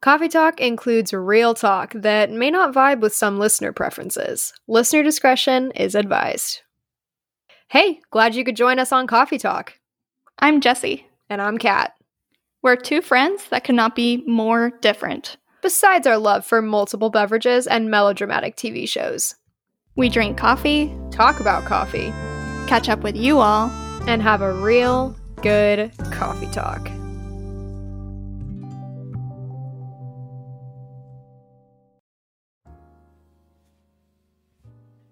Coffee Talk includes real talk that may not vibe with some listener preferences. Listener discretion is advised. Hey, glad you could join us on Coffee Talk. I'm Jesse. And I'm Kat. We're two friends that could not be more different. Besides our love for multiple beverages and melodramatic TV shows, we drink coffee, talk about coffee, catch up with you all, and have a real good coffee talk.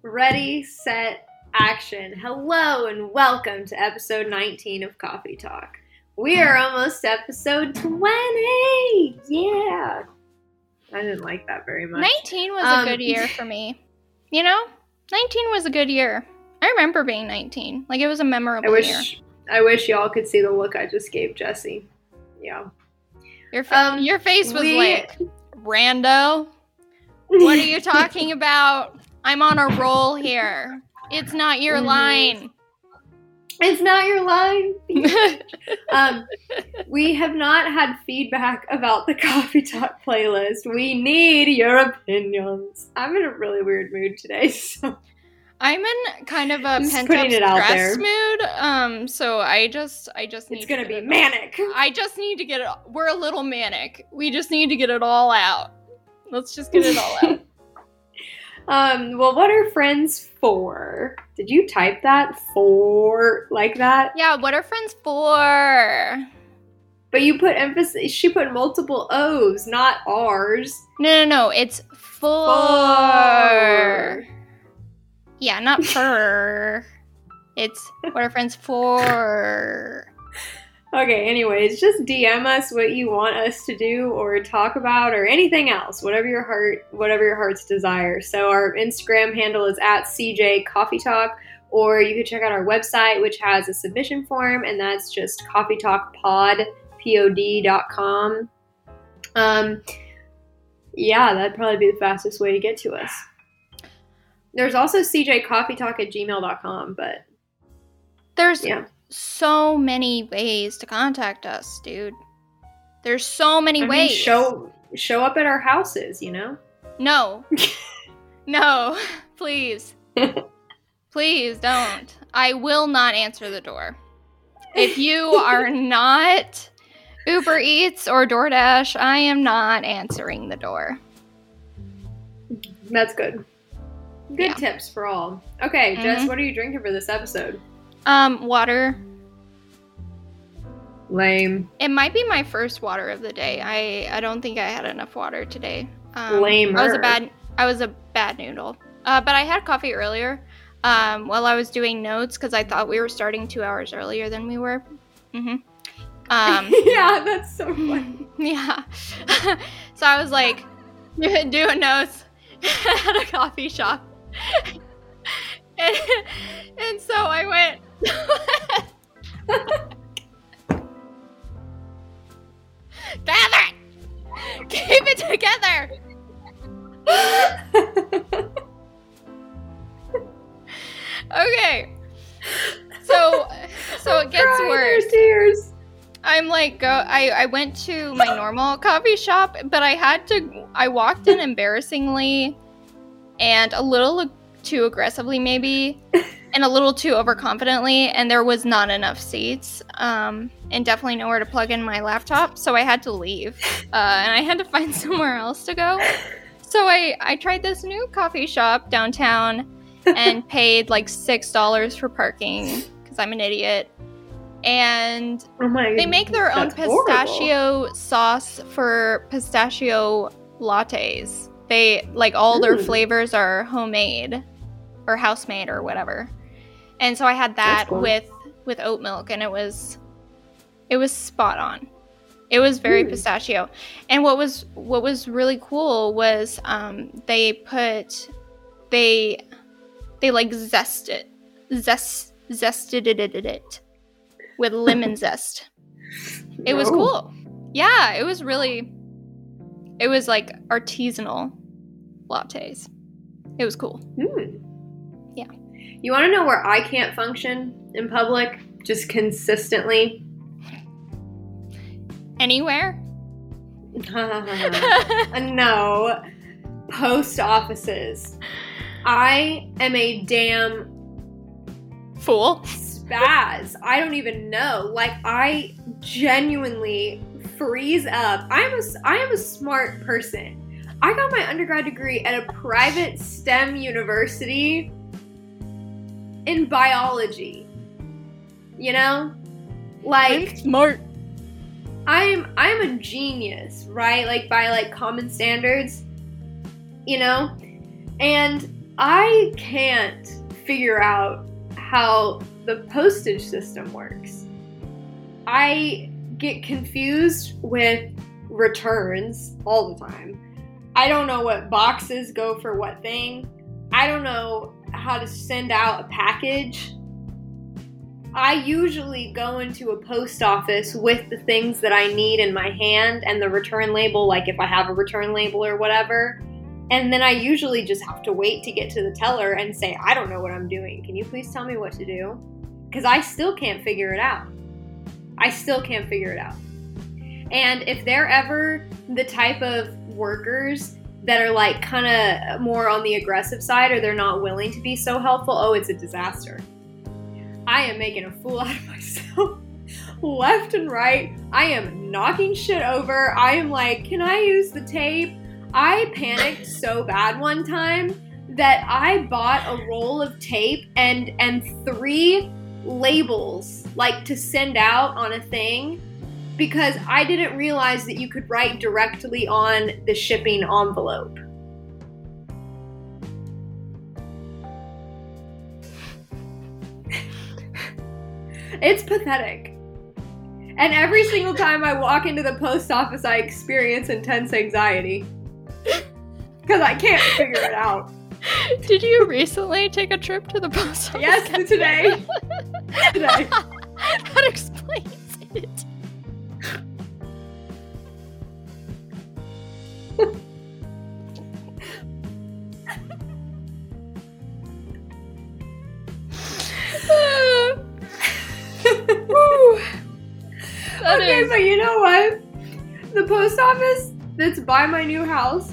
Ready, set, action. Hello, and welcome to episode 19 of Coffee Talk. We are almost episode 20. Yeah. I didn't like that very much. 19 was um, a good year for me. You know, 19 was a good year. I remember being 19. Like it was a memorable I wish, year. I wish y'all could see the look I just gave Jesse. Yeah. Your fa- um, your face was we... like, "Rando, what are you talking about? I'm on a roll here. It's not your mm-hmm. line." It's not your line. um, we have not had feedback about the Coffee Talk playlist. We need your opinions. I'm in a really weird mood today, so I'm in kind of a pent up stress mood. Um, so I just, I just need. It's gonna to be manic. I just need to get it. We're a little manic. We just need to get it all out. Let's just get it all out. Um. Well, what are friends for? Did you type that for like that? Yeah. What are friends for? But you put emphasis. She put multiple O's, not R's. No, no, no. It's for. for. Yeah, not for. it's what are friends for. Okay, anyways, just DM us what you want us to do or talk about or anything else, whatever your heart whatever your heart's desire. So our Instagram handle is at CJ Coffee Talk, or you can check out our website, which has a submission form, and that's just Coffee Talk Pod, P-O-D.com. Um yeah, that'd probably be the fastest way to get to us. There's also cjcoffeetalk at gmail.com, but there's yeah. So many ways to contact us, dude. There's so many I ways. Mean, show show up at our houses, you know? No. no, please. please don't. I will not answer the door. If you are not Uber Eats or DoorDash, I am not answering the door. That's good. Good yeah. tips for all. Okay, mm-hmm. Jess, what are you drinking for this episode? Um, water. Lame. It might be my first water of the day. I I don't think I had enough water today. Um, Lame. I was a bad I was a bad noodle. Uh, but I had coffee earlier. Um, while I was doing notes because I thought we were starting two hours earlier than we were. Mm-hmm. Um, yeah, that's so funny. Yeah. so I was like doing notes at a coffee shop and, and so I went. Gather it! Keep it together! okay. So so it gets worse. Tears. I'm like go I, I went to my normal coffee shop, but I had to I walked in embarrassingly and a little too aggressively, maybe, and a little too overconfidently, and there was not enough seats, um, and definitely nowhere to plug in my laptop, so I had to leave, uh, and I had to find somewhere else to go. So I I tried this new coffee shop downtown, and paid like six dollars for parking because I'm an idiot. And oh they make their own pistachio horrible. sauce for pistachio lattes. They like all their flavors are homemade or house made or whatever. And so I had that cool. with with oat milk and it was it was spot on. It was very mm. pistachio. And what was what was really cool was um, they put they they like zest it zest zested it, it, it with lemon zest. It was cool. Yeah, it was really it was like artisanal lattes. It was cool. Mm. Yeah. You want to know where I can't function in public just consistently? Anywhere? no. Post offices. I am a damn fool. Spaz. I don't even know. Like I genuinely freeze up. I'm a I am a smart person. I got my undergrad degree at a private STEM university in biology. You know? Like I'm smart. I'm I'm a genius, right? Like by like common standards, you know? And I can't figure out how the postage system works. I get confused with returns all the time. I don't know what boxes go for what thing. I don't know how to send out a package. I usually go into a post office with the things that I need in my hand and the return label, like if I have a return label or whatever. And then I usually just have to wait to get to the teller and say, I don't know what I'm doing. Can you please tell me what to do? Because I still can't figure it out. I still can't figure it out. And if they're ever the type of workers that are like kind of more on the aggressive side or they're not willing to be so helpful, oh, it's a disaster. I am making a fool out of myself left and right. I am knocking shit over. I am like, can I use the tape? I panicked so bad one time that I bought a roll of tape and and three labels like to send out on a thing because I didn't realize that you could write directly on the shipping envelope. it's pathetic. And every single time I walk into the post office, I experience intense anxiety because I can't figure it out. Did you recently take a trip to the post office? Yes, today. today. that explains it. Okay, is... but you know what? The post office that's by my new house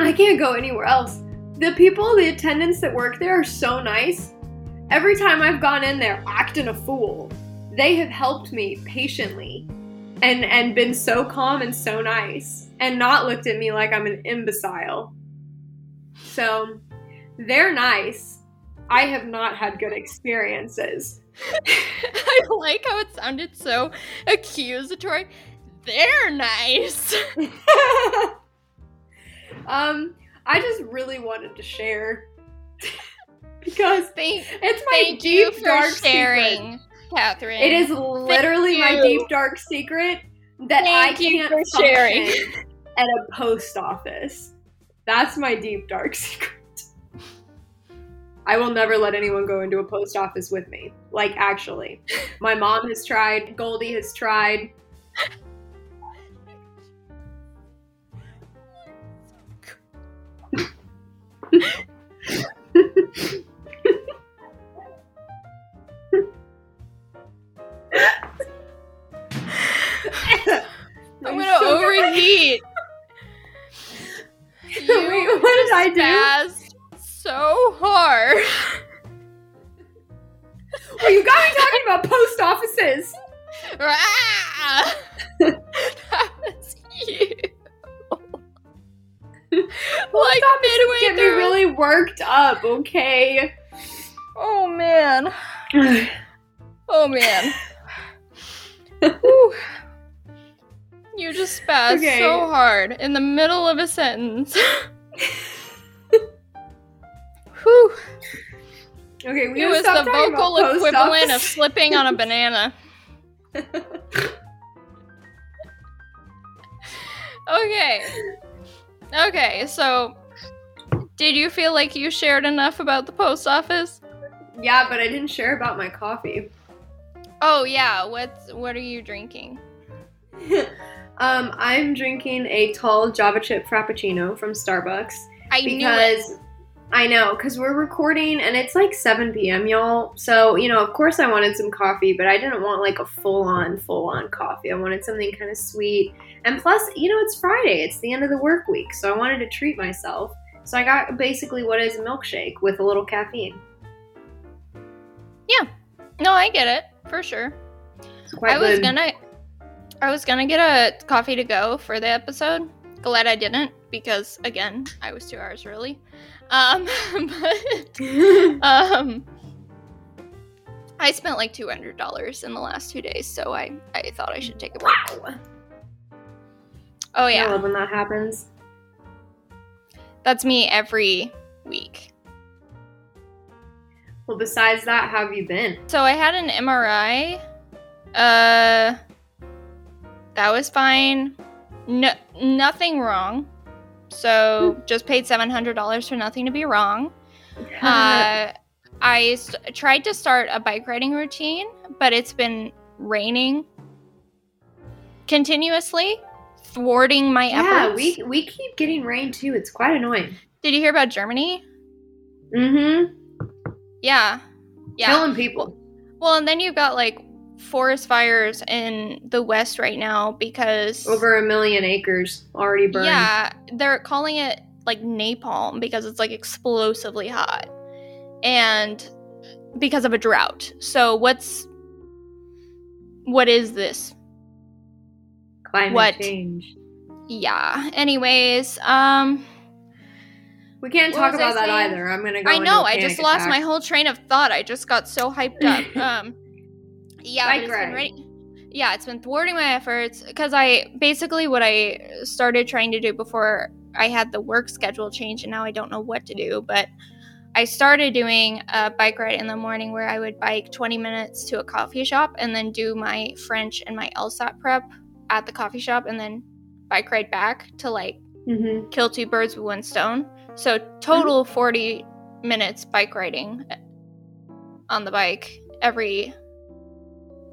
I can't go anywhere else. The people, the attendants that work there are so nice. Every time I've gone in there acting a fool, they have helped me patiently and and been so calm and so nice and not looked at me like I'm an imbecile. So, they're nice. I have not had good experiences. I like how it sounded so accusatory. They're nice. Um, I just really wanted to share because thank, it's my thank deep you dark sharing, secret. Catherine. It is literally my deep dark secret that thank I can't for sharing at a post office. That's my deep dark secret. I will never let anyone go into a post office with me. Like, actually. My mom has tried, Goldie has tried. I'm gonna overheat. Wait, what did I do? So hard. well, you got me talking about post offices. that was you. like midway get through. me really worked up. Okay. Oh man. oh man. you just spazzed okay. so hard in the middle of a sentence. Whew. Okay, we it was the vocal equivalent of slipping on a banana. okay. Okay, so did you feel like you shared enough about the post office? Yeah, but I didn't share about my coffee. Oh yeah, what's what are you drinking? um, I'm drinking a tall Java chip frappuccino from Starbucks I because I know, because we're recording and it's like 7 p.m., y'all. So, you know, of course I wanted some coffee, but I didn't want like a full on, full on coffee. I wanted something kind of sweet. And plus, you know, it's Friday, it's the end of the work week. So I wanted to treat myself. So I got basically what is a milkshake with a little caffeine. Yeah. No, I get it for sure. I was good. gonna I was gonna get a coffee to go for the episode. Glad I didn't because again, I was two hours early. Um, but um, I spent like two hundred dollars in the last two days, so I I thought I should take a break. Wow. Oh yeah. I love when that happens. That's me every week. Well, besides that, how have you been? So I had an MRI. Uh, that was fine. No, nothing wrong. So hmm. just paid seven hundred dollars for nothing to be wrong. Uh, I st- tried to start a bike riding routine, but it's been raining continuously, thwarting my yeah, efforts. Yeah, we we keep getting rain too. It's quite annoying. Did you hear about Germany? Mm-hmm. Yeah. Yeah. Killing people. Well, and then you've got like forest fires in the west right now because over a million acres already burned. Yeah, they're calling it like napalm because it's like explosively hot. And because of a drought. So what's what is this? Climate what? change. Yeah. Anyways, um we can't talk about that either. I'm gonna go. I know. I just lost my whole train of thought. I just got so hyped up. um, yeah, it's been ready. Yeah, it's been thwarting my efforts because I basically what I started trying to do before I had the work schedule change, and now I don't know what to do. But I started doing a bike ride in the morning where I would bike 20 minutes to a coffee shop and then do my French and my LSAT prep at the coffee shop, and then bike ride back to like mm-hmm. kill two birds with one stone. So total 40 minutes bike riding on the bike every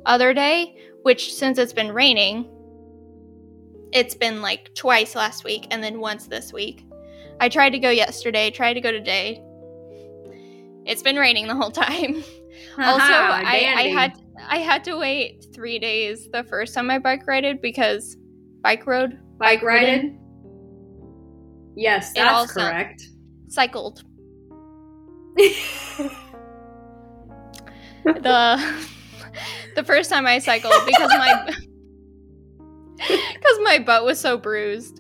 other day, which since it's been raining, it's been like twice last week and then once this week. I tried to go yesterday, tried to go today. It's been raining the whole time. also, I, I, had I had to wait three days the first time I bike rided because bike rode. Bike, bike rided? Yes, that's correct. Cycled. the the first time I cycled because my because my butt was so bruised.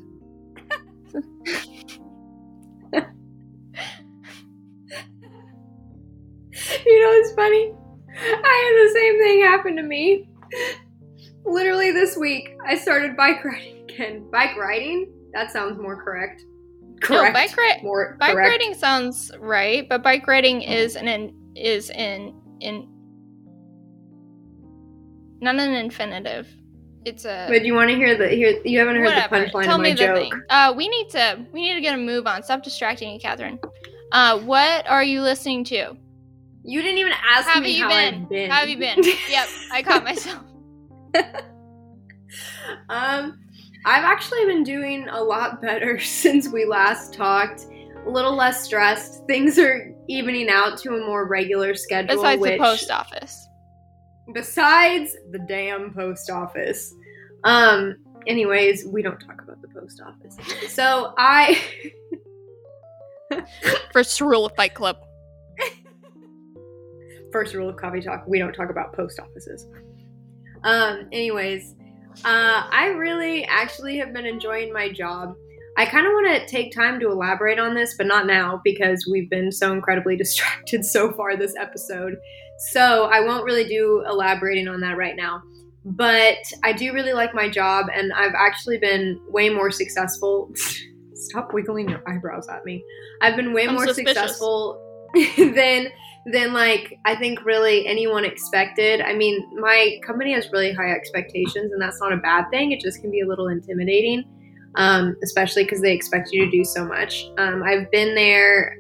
you know, it's funny. I had the same thing happen to me. Literally this week, I started bike riding again. Bike riding? That sounds more correct. Correct. No, bike, ri- More bike correct. riding sounds right, but bike riding is an in, is in in not an infinitive. It's a. But you want to hear the here? You haven't heard whatever. the punchline Tell of my me joke. The thing. Uh, we need to we need to get a move on. Stop distracting me, Catherine. Uh, what are you listening to? You didn't even ask have me you how been? I've been. How have you been? yep, I caught myself. um, I've actually been doing a lot better since we last talked. A little less stressed. Things are evening out to a more regular schedule. Besides which, the post office. Besides the damn post office. Um. Anyways, we don't talk about the post office. So I. First rule of Fight Club. First rule of Coffee Talk: we don't talk about post offices. Um. Anyways, uh, I really actually have been enjoying my job. I kind of want to take time to elaborate on this, but not now because we've been so incredibly distracted so far this episode. So I won't really do elaborating on that right now. But I do really like my job, and I've actually been way more successful. Stop wiggling your eyebrows at me. I've been way I'm more suspicious. successful than than like I think really anyone expected. I mean, my company has really high expectations, and that's not a bad thing. It just can be a little intimidating, um, especially because they expect you to do so much. Um, I've been there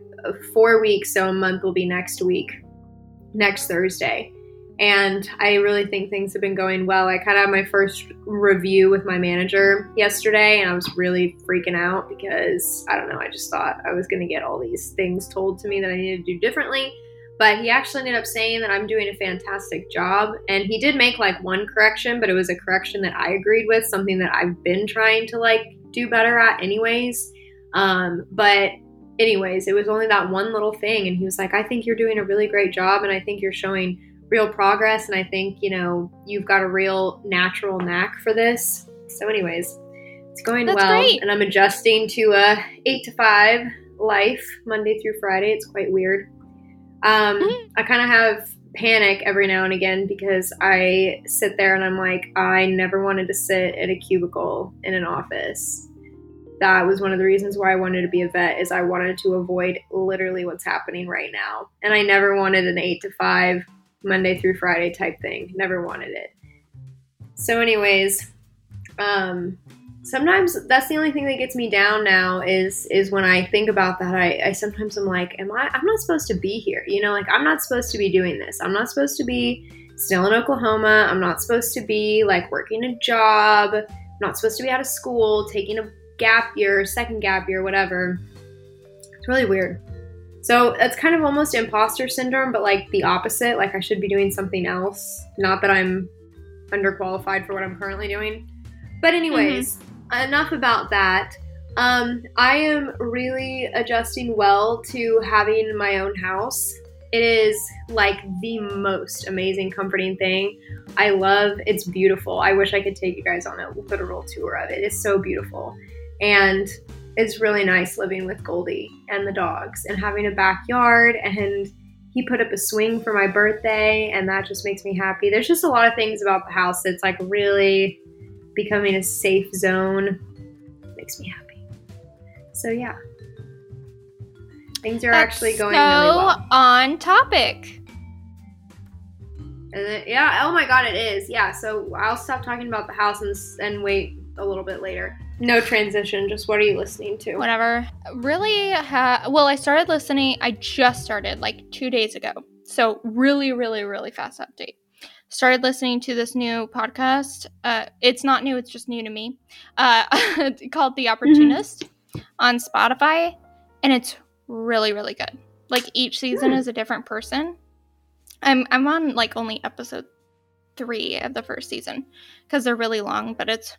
four weeks, so a month will be next week, next Thursday, and I really think things have been going well. I kind of had my first review with my manager yesterday, and I was really freaking out because I don't know, I just thought I was going to get all these things told to me that I needed to do differently. But he actually ended up saying that I'm doing a fantastic job. And he did make like one correction, but it was a correction that I agreed with, something that I've been trying to like do better at, anyways. Um, but anyways, it was only that one little thing. And he was like, I think you're doing a really great job. And I think you're showing real progress. And I think, you know, you've got a real natural knack for this. So, anyways, it's going That's well. Great. And I'm adjusting to a eight to five life Monday through Friday. It's quite weird. Um, mm-hmm. I kind of have panic every now and again because I sit there and I'm like, I never wanted to sit at a cubicle in an office that was one of the reasons why I wanted to be a vet is I wanted to avoid literally what's happening right now. And I never wanted an 8 to 5 Monday through Friday type thing. Never wanted it. So anyways, um sometimes that's the only thing that gets me down now is is when I think about that I, I sometimes I'm like, am I I'm not supposed to be here. You know, like I'm not supposed to be doing this. I'm not supposed to be still in Oklahoma. I'm not supposed to be like working a job. I'm not supposed to be out of school, taking a gap year, second gap year, whatever. It's really weird. So that's kind of almost imposter syndrome, but like the opposite. Like I should be doing something else. Not that I'm underqualified for what I'm currently doing. But, anyways, mm-hmm. enough about that. Um, I am really adjusting well to having my own house. It is like the most amazing, comforting thing. I love it's beautiful. I wish I could take you guys on a literal tour of it. It's so beautiful. And it's really nice living with Goldie and the dogs and having a backyard. And he put up a swing for my birthday, and that just makes me happy. There's just a lot of things about the house that's like really becoming a safe zone. Makes me happy. So, yeah. Things are that's actually going so really well. on topic. And then, yeah, oh my god, it is. Yeah, so I'll stop talking about the house and, and wait a little bit later. No transition, just what are you listening to? Whatever. Really, ha- well, I started listening, I just started like two days ago. So, really, really, really fast update. Started listening to this new podcast. Uh, it's not new, it's just new to me. Uh, called The Opportunist mm-hmm. on Spotify. And it's really, really good. Like each season mm. is a different person. I'm I'm on like only episode three of the first season because they're really long, but it's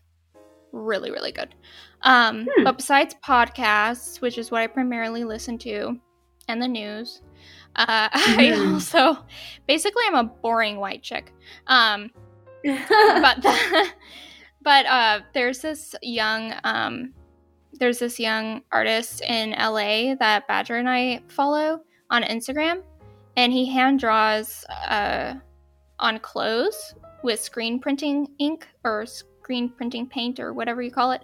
really really good um hmm. but besides podcasts which is what i primarily listen to and the news uh i hmm. also basically i'm a boring white chick um but the, but uh there's this young um there's this young artist in la that badger and i follow on instagram and he hand draws uh on clothes with screen printing ink or screen printing paint or whatever you call it.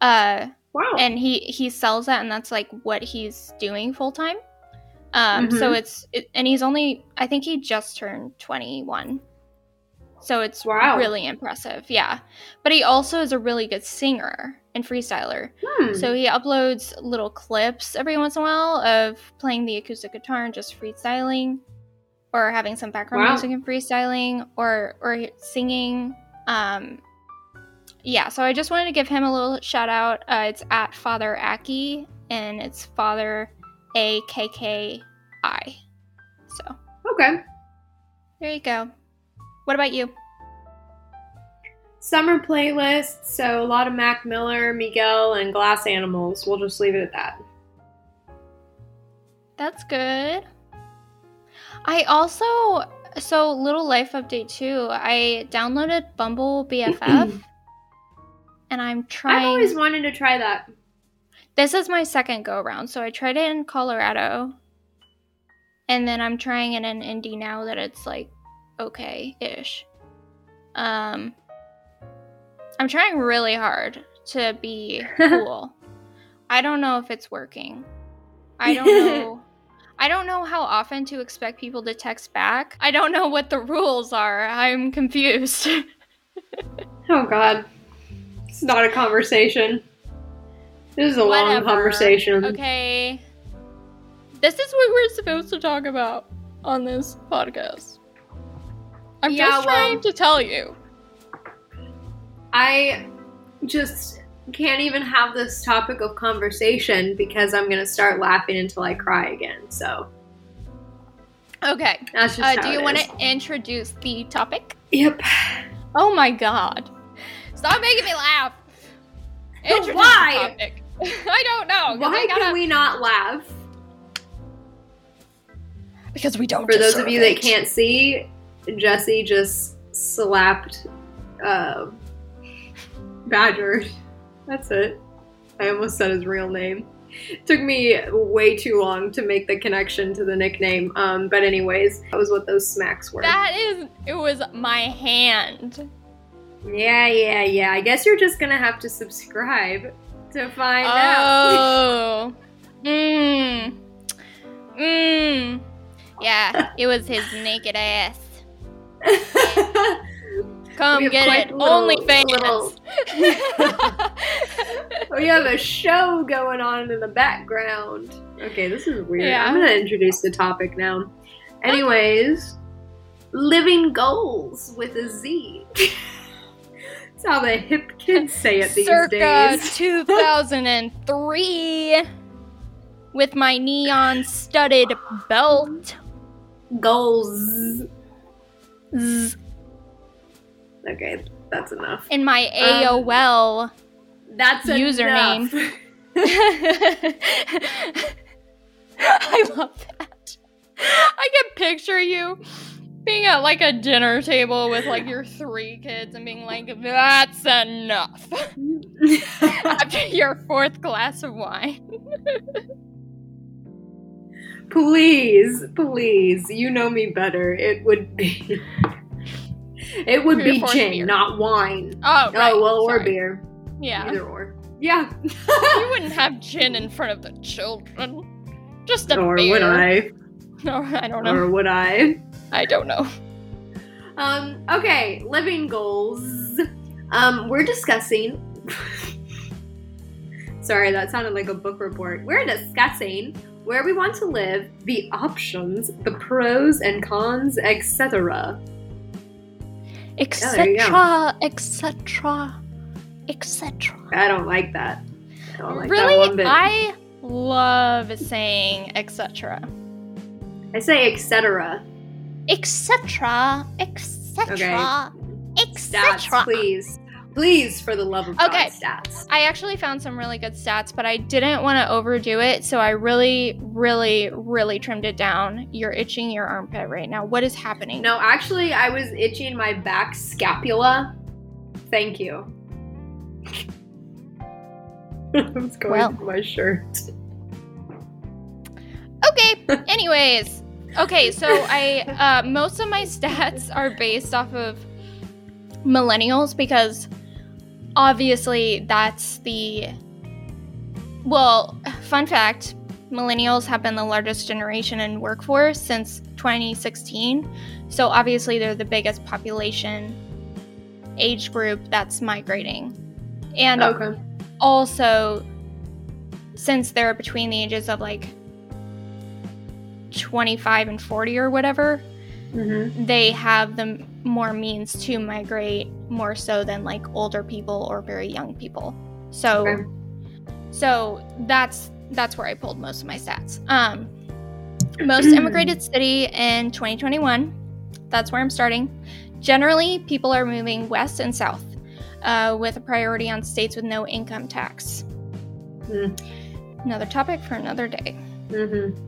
Uh, wow. And he he sells that, and that's like what he's doing full time. Um, mm-hmm. So it's it, and he's only I think he just turned twenty one. So it's wow. really impressive, yeah. But he also is a really good singer and freestyler. Hmm. So he uploads little clips every once in a while of playing the acoustic guitar and just freestyling, or having some background wow. music and freestyling, or or singing. Um, yeah, so I just wanted to give him a little shout out. Uh, it's at Father Akki, and it's Father A K K I. So. Okay. There you go. What about you? Summer playlist, so a lot of Mac Miller, Miguel, and Glass Animals. We'll just leave it at that. That's good. I also so little life update too. I downloaded Bumble BFF and I'm trying. I've always wanted to try that. This is my second go around. So I tried it in Colorado, and then I'm trying it in Indy now that it's like okay ish. Um, I'm trying really hard to be cool. I don't know if it's working. I don't know. I don't know how often to expect people to text back. I don't know what the rules are. I'm confused. oh god. It's not a conversation. This is a Whatever. long conversation. Okay. This is what we're supposed to talk about on this podcast. I'm yeah, just trying well, to tell you. I just can't even have this topic of conversation because I'm gonna start laughing until I cry again. So. Okay. That's just uh, do you want to introduce the topic? Yep. Oh my god. Stop making me laugh. Introduce Why? I don't know. Why gotta... can we not laugh? Because we don't. For those of you it. that can't see, Jesse just slapped uh, Badger. That's it. I almost said his real name. It took me way too long to make the connection to the nickname. Um, but anyways, that was what those smacks were. That is, it was my hand. Yeah, yeah, yeah. I guess you're just gonna have to subscribe to find oh. out. Oh. Mmm. Mmm. Yeah, it was his naked ass. Come get it. Only OnlyFans. we have a show going on in the background. Okay, this is weird. Yeah. I'm gonna introduce the topic now. Anyways, living goals with a Z. That's how the hip kids say it these Circa days. 2003 with my neon studded belt. Goals. Z. Okay, that's enough. In my um, AOL that's username. I love that. I can picture you being at like a dinner table with like your three kids and being like, that's enough. After your fourth glass of wine. please, please, you know me better. It would be. It would be gin, beer. not wine. Oh, right. Oh, well, Sorry. or beer. Yeah. Either or. Yeah. you wouldn't have gin in front of the children. Just a or beer. would I? No, I don't know. Or would I? I don't know. Um, okay, living goals. Um, we're discussing. Sorry, that sounded like a book report. We're discussing where we want to live, the options, the pros and cons, etc. Etc. Etc. Etc. I don't like that. I don't like really? that one bit. I love saying etc. I say etc. Etc. Etc. Etc. Please. Please, for the love of God, okay. Stats. I actually found some really good stats, but I didn't want to overdo it, so I really, really, really trimmed it down. You're itching your armpit right now. What is happening? No, actually, I was itching my back scapula. Thank you. I was going well. my shirt. Okay. Anyways, okay. So I uh, most of my stats are based off of millennials because obviously that's the well. Fun fact: millennials have been the largest generation in workforce since 2016. So obviously they're the biggest population age group that's migrating. And okay. also, since they're between the ages of like 25 and 40 or whatever, mm-hmm. they have the more means to migrate more so than like older people or very young people. So, okay. so that's that's where I pulled most of my stats. Um, most immigrated city in 2021. That's where I'm starting. Generally, people are moving west and south uh, with a priority on states with no income tax. Mm. Another topic for another day. Mm-hmm.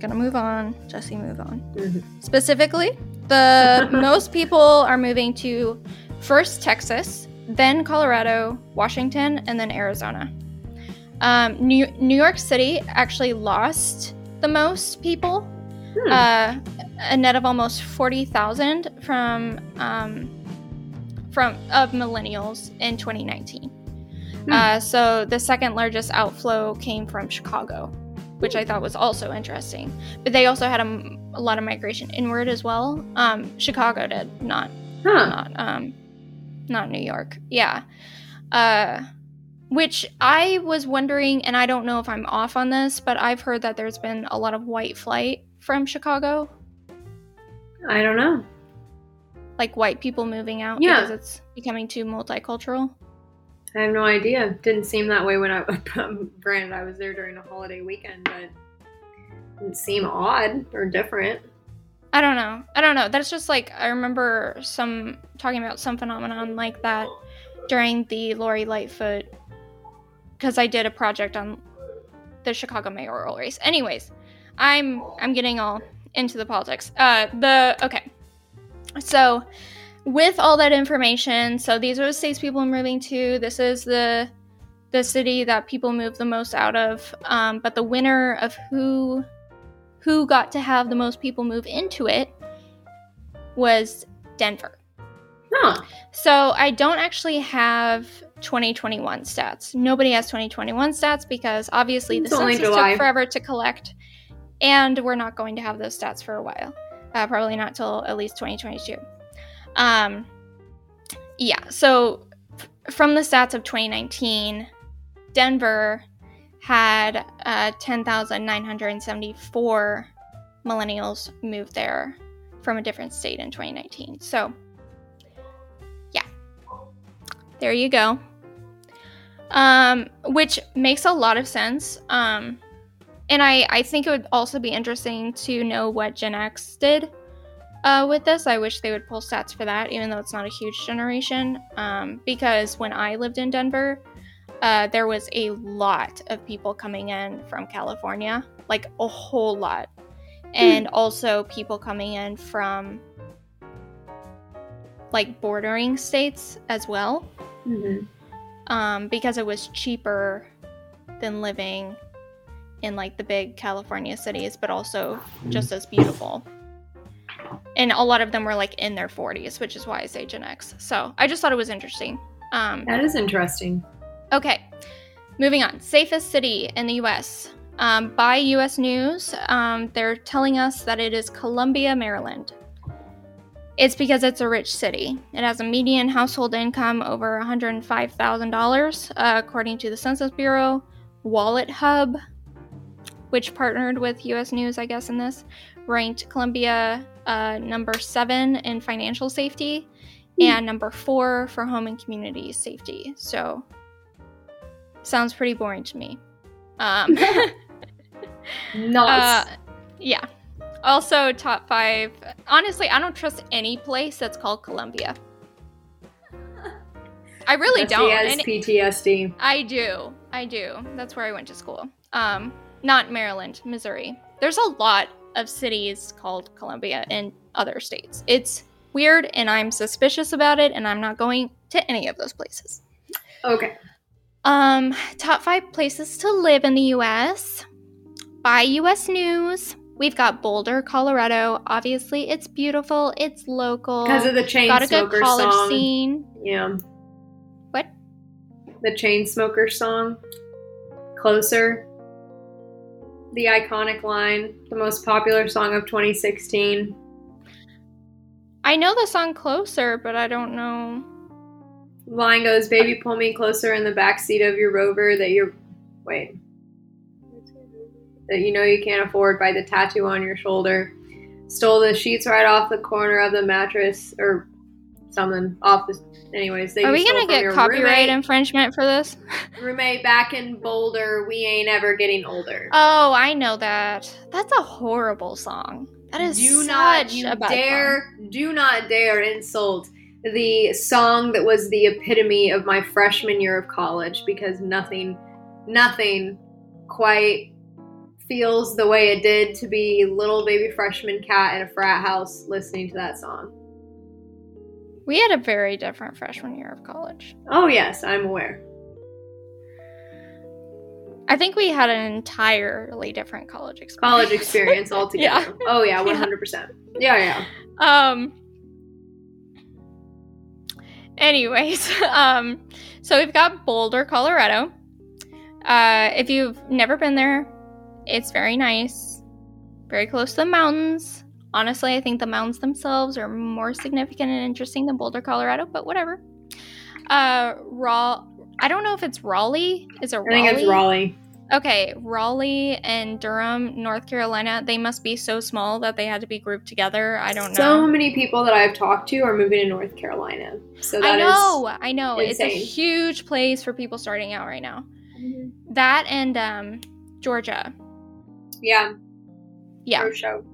Gonna move on. Jesse, move on. Mm-hmm. Specifically, the most people are moving to first Texas, then Colorado, Washington, and then Arizona. Um, New, New York City actually lost the most people, hmm. uh, a net of almost 40,000 from um, from of millennials in 2019. Hmm. Uh, so the second largest outflow came from Chicago, which I thought was also interesting. But they also had a, a lot of migration inward as well. Um, Chicago did not, huh. not, um, not New York. Yeah. Uh, which I was wondering, and I don't know if I'm off on this, but I've heard that there's been a lot of white flight from Chicago. I don't know like white people moving out Yeah. because it's becoming too multicultural. I have no idea. Didn't seem that way when I granted I was there during a holiday weekend, but didn't seem odd or different. I don't know. I don't know. That's just like I remember some talking about some phenomenon like that during the Lori Lightfoot because I did a project on the Chicago mayoral race. Anyways, I'm I'm getting all into the politics. Uh the okay. So with all that information, so these are the states people are moving to. This is the the city that people move the most out of. Um, but the winner of who who got to have the most people move into it was Denver. Huh. So I don't actually have 2021 stats. Nobody has 2021 stats because obviously the It's only census took forever to collect, and we're not going to have those stats for a while. Uh, probably not till at least 2022. Um, yeah. So f- from the stats of 2019, Denver had uh, 10,974 millennials move there from a different state in 2019. So, yeah, there you go. Um, which makes a lot of sense. Um, and I, I think it would also be interesting to know what Gen X did uh, with this. I wish they would pull stats for that, even though it's not a huge generation. Um, because when I lived in Denver, uh, there was a lot of people coming in from California, like a whole lot. And also people coming in from like bordering states as well, Mhm. um, because it was cheaper than living in like the big California cities, but also just as beautiful. And a lot of them were like in their 40s, which is why I say Gen X. So I just thought it was interesting. Um, That is interesting. Okay, moving on. Safest city in the US. Um, by US News, um, they're telling us that it is Columbia, Maryland. It's because it's a rich city. It has a median household income over $105,000, uh, according to the Census Bureau. Wallet Hub, which partnered with US News, I guess, in this, ranked Columbia uh, number seven in financial safety and number four for home and community safety. So, sounds pretty boring to me. Um, Nice. uh, yeah. Also, top five. Honestly, I don't trust any place that's called Columbia. I really don't. And PTSD. I do. I do. That's where I went to school. Um, not Maryland, Missouri. There's a lot of cities called Columbia in other states. It's weird, and I'm suspicious about it, and I'm not going to any of those places. Okay. Um, top five places to live in the U.S. By U.S. News, we've got Boulder, Colorado. Obviously, it's beautiful. It's local. Because of the chain got a good college song. scene. Yeah. What? The chain smoker song. Closer. The iconic line. The most popular song of 2016. I know the song "Closer," but I don't know. Line goes, "Baby, pull me closer in the backseat of your Rover that you're wait that you know you can't afford by the tattoo on your shoulder. Stole the sheets right off the corner of the mattress or something off the. Anyways, they Are we gonna get copyright roommate, infringement for this? roommate back in Boulder. We ain't ever getting older. Oh, I know that. That's a horrible song. That is do such not you a bad dare do not dare insult the song that was the epitome of my freshman year of college because nothing nothing quite feels the way it did to be little baby freshman cat in a frat house listening to that song song. We had a very different freshman year of college. oh yes i'm aware I think we had an entirely different college experience. college experience altogether oh yeah 100% yeah yeah Um. Anyways, um, so we've got Boulder, Colorado. Uh, if you've never been there, it's very nice, very close to the mountains. Honestly, I think the mounds themselves are more significant and interesting than Boulder, Colorado, but whatever. Uh, Raw. I don't know if it's Raleigh. Is it Raleigh? i think it's raleigh Okay, Raleigh and Durham, North Carolina, they must be so small that they had to be grouped together. I don't know. So many people that I've talked to are moving to North Carolina. So I know, I know. Insane. It's a huge place for people starting out right now. Mm-hmm. That and um, Georgia. Yeah. Yeah. For sure.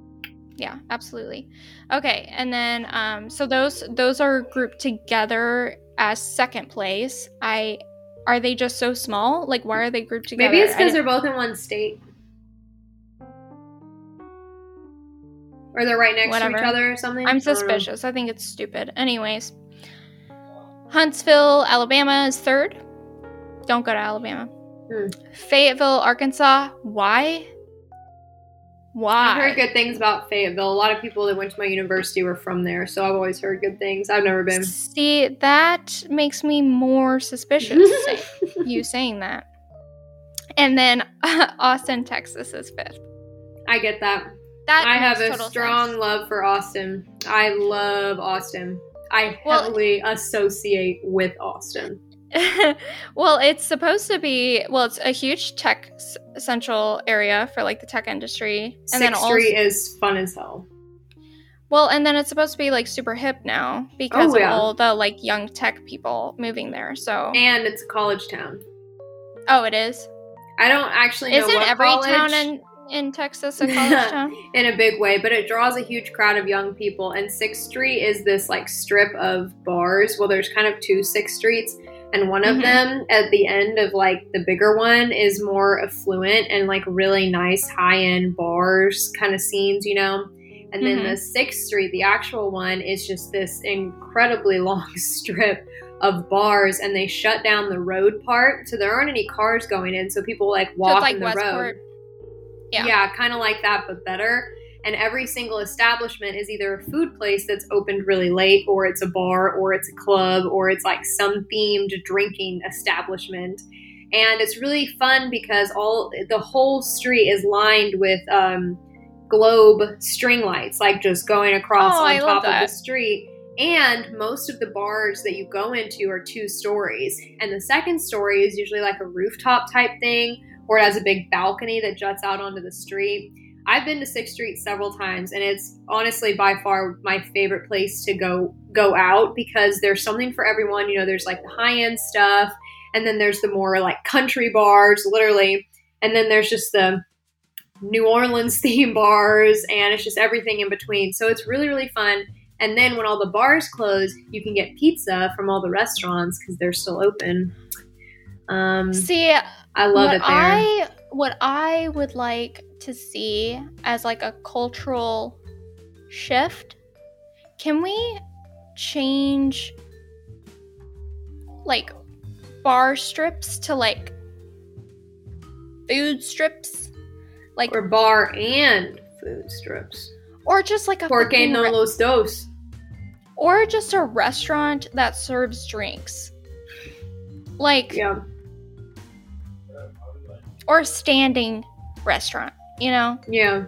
Yeah, absolutely. Okay, and then um, so those those are grouped together as second place. I are they just so small? Like, why are they grouped together? Maybe it's because they're both in one state. Or they're right next Whatever. to each other or something. I'm suspicious. I, I think it's stupid. Anyways, Huntsville, Alabama is third. Don't go to Alabama. Hmm. Fayetteville, Arkansas. Why? Why? I've heard good things about Fayetteville. A lot of people that went to my university were from there, so I've always heard good things. I've never been. See, that makes me more suspicious. you saying that. And then uh, Austin, Texas is fifth. I get that. That I have a strong sense. love for Austin. I love Austin. I heavily well, associate with Austin. well, it's supposed to be. Well, it's a huge tech s- central area for like the tech industry. And Sixth then also, Street is fun as hell. Well, and then it's supposed to be like super hip now because oh, yeah. of all the like young tech people moving there. So and it's a college town. Oh, it is. I don't actually know. Isn't every college. town in in Texas a college town? in a big way, but it draws a huge crowd of young people. And Sixth Street is this like strip of bars. Well, there's kind of two Sixth Streets and one of mm-hmm. them at the end of like the bigger one is more affluent and like really nice high end bars kind of scenes, you know. And then mm-hmm. the Sixth Street, the actual one, is just this incredibly long strip of bars, and they shut down the road part, so there aren't any cars going in, so people like walk so like in the Westport. road. Yeah, yeah, kind of like that, but better and every single establishment is either a food place that's opened really late or it's a bar or it's a club or it's like some themed drinking establishment. And it's really fun because all the whole street is lined with um, globe string lights like just going across oh, on top of the street. And most of the bars that you go into are two stories. And the second story is usually like a rooftop type thing or it has a big balcony that juts out onto the street I've been to Sixth Street several times, and it's honestly by far my favorite place to go go out because there's something for everyone. You know, there's like the high end stuff, and then there's the more like country bars, literally, and then there's just the New Orleans theme bars, and it's just everything in between. So it's really really fun. And then when all the bars close, you can get pizza from all the restaurants because they're still open. Um, See, I love it there. I what I would like to see as like a cultural shift, can we change like bar strips to like food strips? Like or bar and food strips. Or just like a Porque no re- los dos. Or just a restaurant that serves drinks. Like Yeah or standing restaurant, you know? Yeah.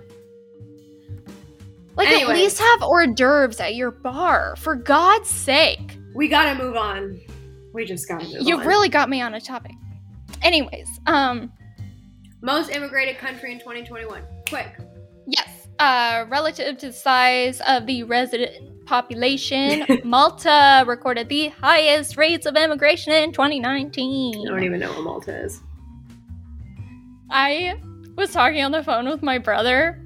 Like at least have hors d'oeuvres at your bar, for God's sake. We gotta move on. We just gotta move you on. You really got me on a topic. Anyways, um most immigrated country in 2021. Quick. Yes. Uh relative to the size of the resident population, Malta recorded the highest rates of immigration in 2019. I don't even know what Malta is. I was talking on the phone with my brother.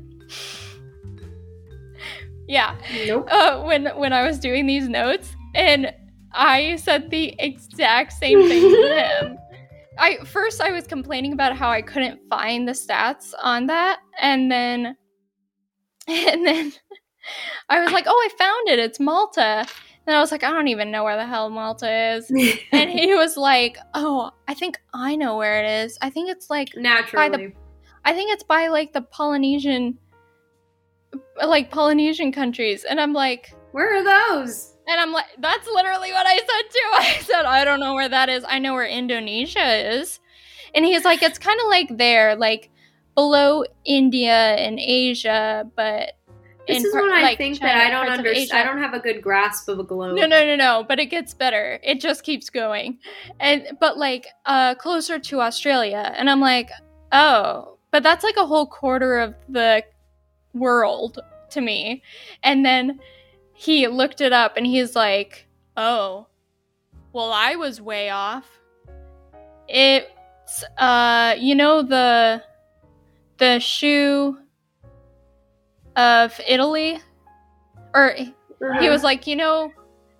yeah. Nope. Uh, when when I was doing these notes, and I said the exact same thing to him. I first I was complaining about how I couldn't find the stats on that, and then and then I was like, "Oh, I found it. It's Malta." And I was like, I don't even know where the hell Malta is. and he was like, Oh, I think I know where it is. I think it's like naturally. By the, I think it's by like the Polynesian, like Polynesian countries. And I'm like, Where are those? And I'm like, That's literally what I said too. I said, I don't know where that is. I know where Indonesia is. And he's like, It's kind of like there, like below India and Asia, but this is when I like think China, that I don't understand. I don't have a good grasp of a globe. No, no, no, no. But it gets better. It just keeps going, and but like uh closer to Australia, and I'm like, oh, but that's like a whole quarter of the world to me. And then he looked it up and he's like, oh, well, I was way off. It's, uh, you know, the, the shoe of Italy? Or he was like, you know,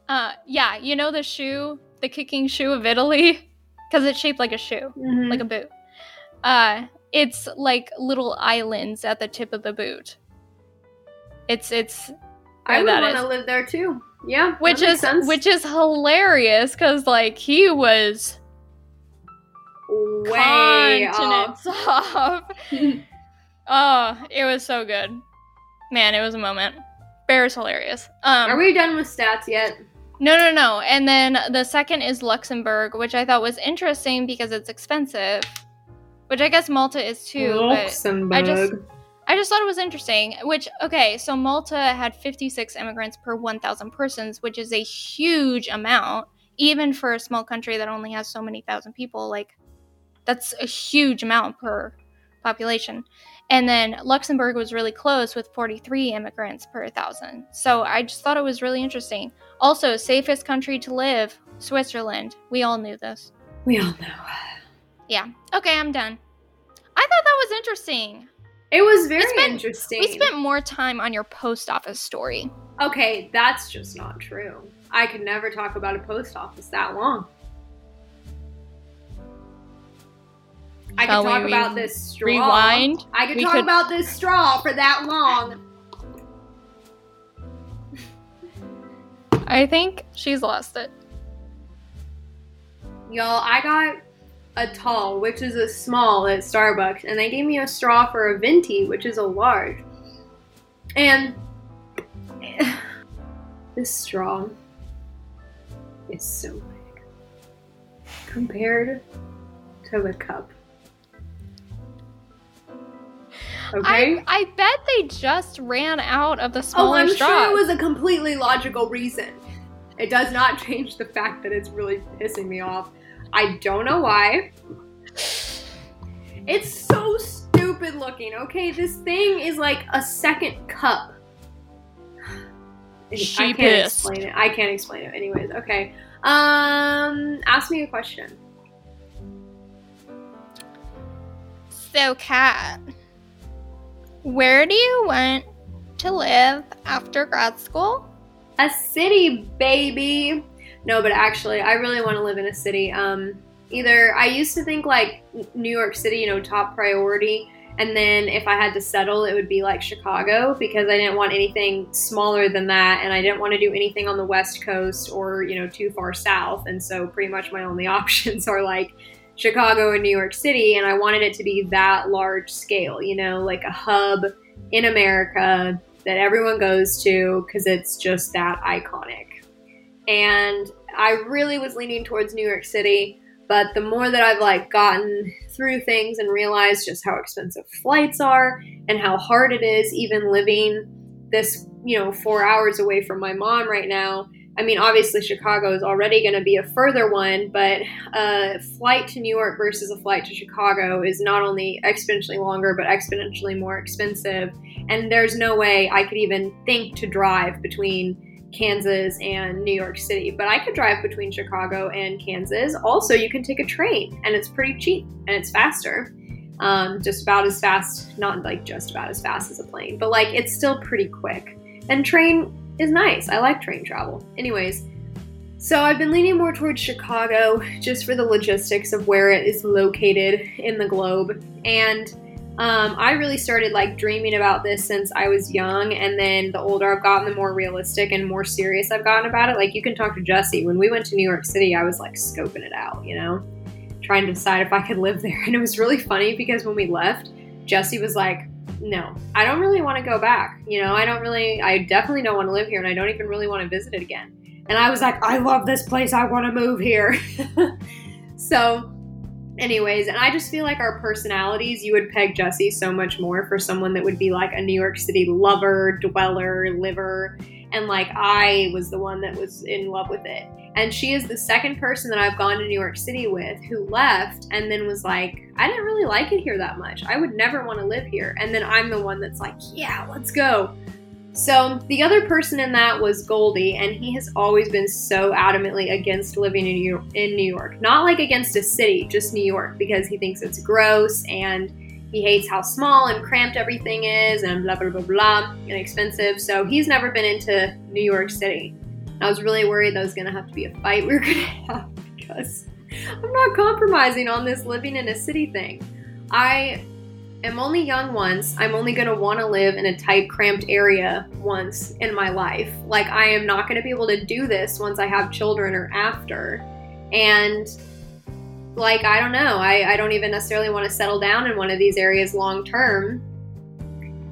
uh, yeah, you know the shoe, the kicking shoe of Italy? Because it's shaped like a shoe, mm-hmm. like a boot. Uh, it's like little islands at the tip of the boot. It's it's. I would want to live there too. Yeah, which is sense. which is hilarious because like he was way off. off. oh, it was so good, man! It was a moment. Bear is hilarious. Um, Are we done with stats yet? No, no, no. And then the second is Luxembourg, which I thought was interesting because it's expensive, which I guess Malta is too. Luxembourg. I just I just thought it was interesting. Which, okay, so Malta had 56 immigrants per 1,000 persons, which is a huge amount, even for a small country that only has so many thousand people. Like, that's a huge amount per population. And then Luxembourg was really close with 43 immigrants per thousand. So I just thought it was really interesting. Also, safest country to live, Switzerland. We all knew this. We all know. Uh, Yeah. Okay, I'm done. I thought that was interesting. It was very we spent, interesting. We spent more time on your post office story. Okay, that's just not true. I could never talk about a post office that long. I could talk about this straw. Rewind. I could we talk could... about this straw for that long. I think she's lost it. Y'all, I got a tall, which is a small at Starbucks, and they gave me a straw for a venti, which is a large. And this straw is so big compared to the cup. Okay. I, I bet they just ran out of the smaller Oh, I'm straws. sure it was a completely logical reason. It does not change the fact that it's really pissing me off I don't know why. It's so stupid looking, okay? This thing is like a second cup. She I can't pissed. explain it. I can't explain it. Anyways, okay. Um, ask me a question. So, Kat, where do you want to live after grad school? A city, baby. No, but actually, I really want to live in a city. Um, either I used to think like New York City, you know, top priority, and then if I had to settle, it would be like Chicago because I didn't want anything smaller than that, and I didn't want to do anything on the West Coast or you know too far south. And so, pretty much my only options are like Chicago and New York City, and I wanted it to be that large scale, you know, like a hub in America that everyone goes to because it's just that iconic. And I really was leaning towards New York City, but the more that I've like gotten through things and realized just how expensive flights are and how hard it is even living this, you know, 4 hours away from my mom right now. I mean, obviously Chicago is already going to be a further one, but a flight to New York versus a flight to Chicago is not only exponentially longer, but exponentially more expensive. And there's no way I could even think to drive between Kansas and New York City, but I could drive between Chicago and Kansas. Also, you can take a train, and it's pretty cheap and it's faster. Um, just about as fast, not like just about as fast as a plane, but like it's still pretty quick. And train is nice. I like train travel. Anyways, so I've been leaning more towards Chicago just for the logistics of where it is located in the globe. And um, I really started like dreaming about this since I was young, and then the older I've gotten, the more realistic and more serious I've gotten about it. Like you can talk to Jesse. When we went to New York City, I was like scoping it out, you know, trying to decide if I could live there. And it was really funny because when we left, Jesse was like, "No, I don't really want to go back. You know, I don't really, I definitely don't want to live here, and I don't even really want to visit it again." And I was like, "I love this place. I want to move here." so anyways, and I just feel like our personalities, you would peg Jesse so much more for someone that would be like a New York City lover, dweller, liver, and like I was the one that was in love with it. And she is the second person that I've gone to New York City with who left and then was like, I didn't really like it here that much. I would never want to live here. And then I'm the one that's like, yeah, let's go. So the other person in that was Goldie, and he has always been so adamantly against living in New York, in New York. Not like against a city, just New York, because he thinks it's gross and he hates how small and cramped everything is and blah blah blah blah and expensive. So he's never been into New York City. I was really worried that was gonna have to be a fight we were gonna have because I'm not compromising on this living in a city thing. I am only young once. I'm only going to want to live in a tight, cramped area once in my life. Like, I am not going to be able to do this once I have children or after. And, like, I don't know. I, I don't even necessarily want to settle down in one of these areas long term.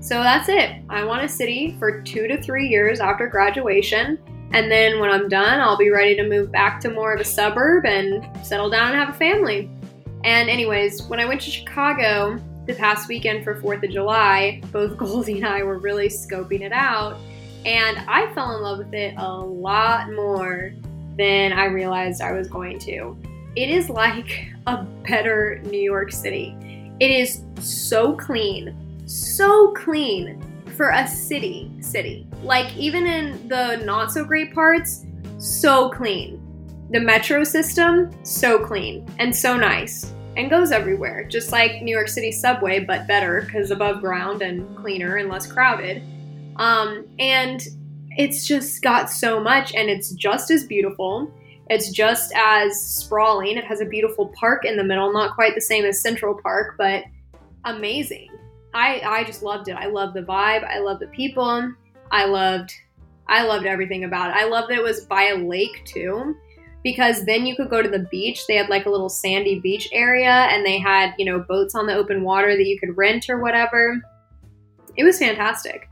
So that's it. I want a city for two to three years after graduation. And then when I'm done, I'll be ready to move back to more of a suburb and settle down and have a family. And, anyways, when I went to Chicago, the past weekend for 4th of July, both Goldie and I were really scoping it out. And I fell in love with it a lot more than I realized I was going to. It is like a better New York City. It is so clean, so clean for a city city. Like even in the not so great parts, so clean. The metro system, so clean and so nice and goes everywhere, just like New York City subway, but better because above ground and cleaner and less crowded. Um, and it's just got so much, and it's just as beautiful. It's just as sprawling. It has a beautiful park in the middle, not quite the same as Central Park, but amazing. I I just loved it. I love the vibe. I love the people. I loved I loved everything about it. I loved that it was by a lake too because then you could go to the beach. They had like a little sandy beach area and they had, you know, boats on the open water that you could rent or whatever. It was fantastic.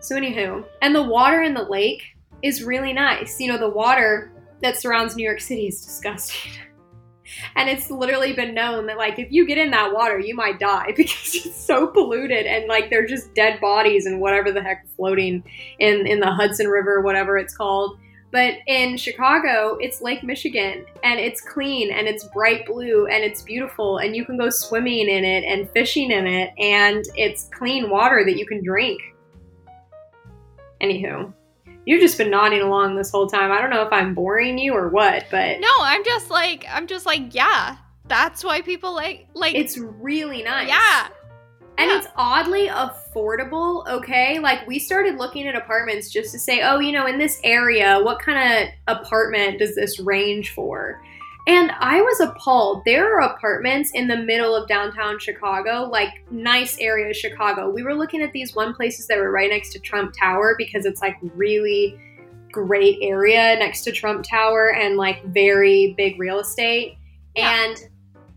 So, anywho, and the water in the lake is really nice. You know, the water that surrounds New York City is disgusting. and it's literally been known that, like, if you get in that water, you might die because it's so polluted and, like, they're just dead bodies and whatever the heck floating in, in the Hudson River, whatever it's called but in Chicago, it's Lake Michigan and it's clean and it's bright blue and it's beautiful and you can go swimming in it and fishing in it and it's clean water that you can drink. Anywho, you've just been nodding along this whole time. I don't know if I'm boring you or what, but No, I'm just like I'm just like, yeah. That's why people like like It's really nice. Yeah. And yeah. it's oddly affordable, okay? Like we started looking at apartments just to say, oh, you know, in this area, what kind of apartment does this range for? And I was appalled. There are apartments in the middle of downtown Chicago, like nice area of Chicago. We were looking at these one places that were right next to Trump Tower because it's like really great area next to Trump Tower and like very big real estate. Yeah. And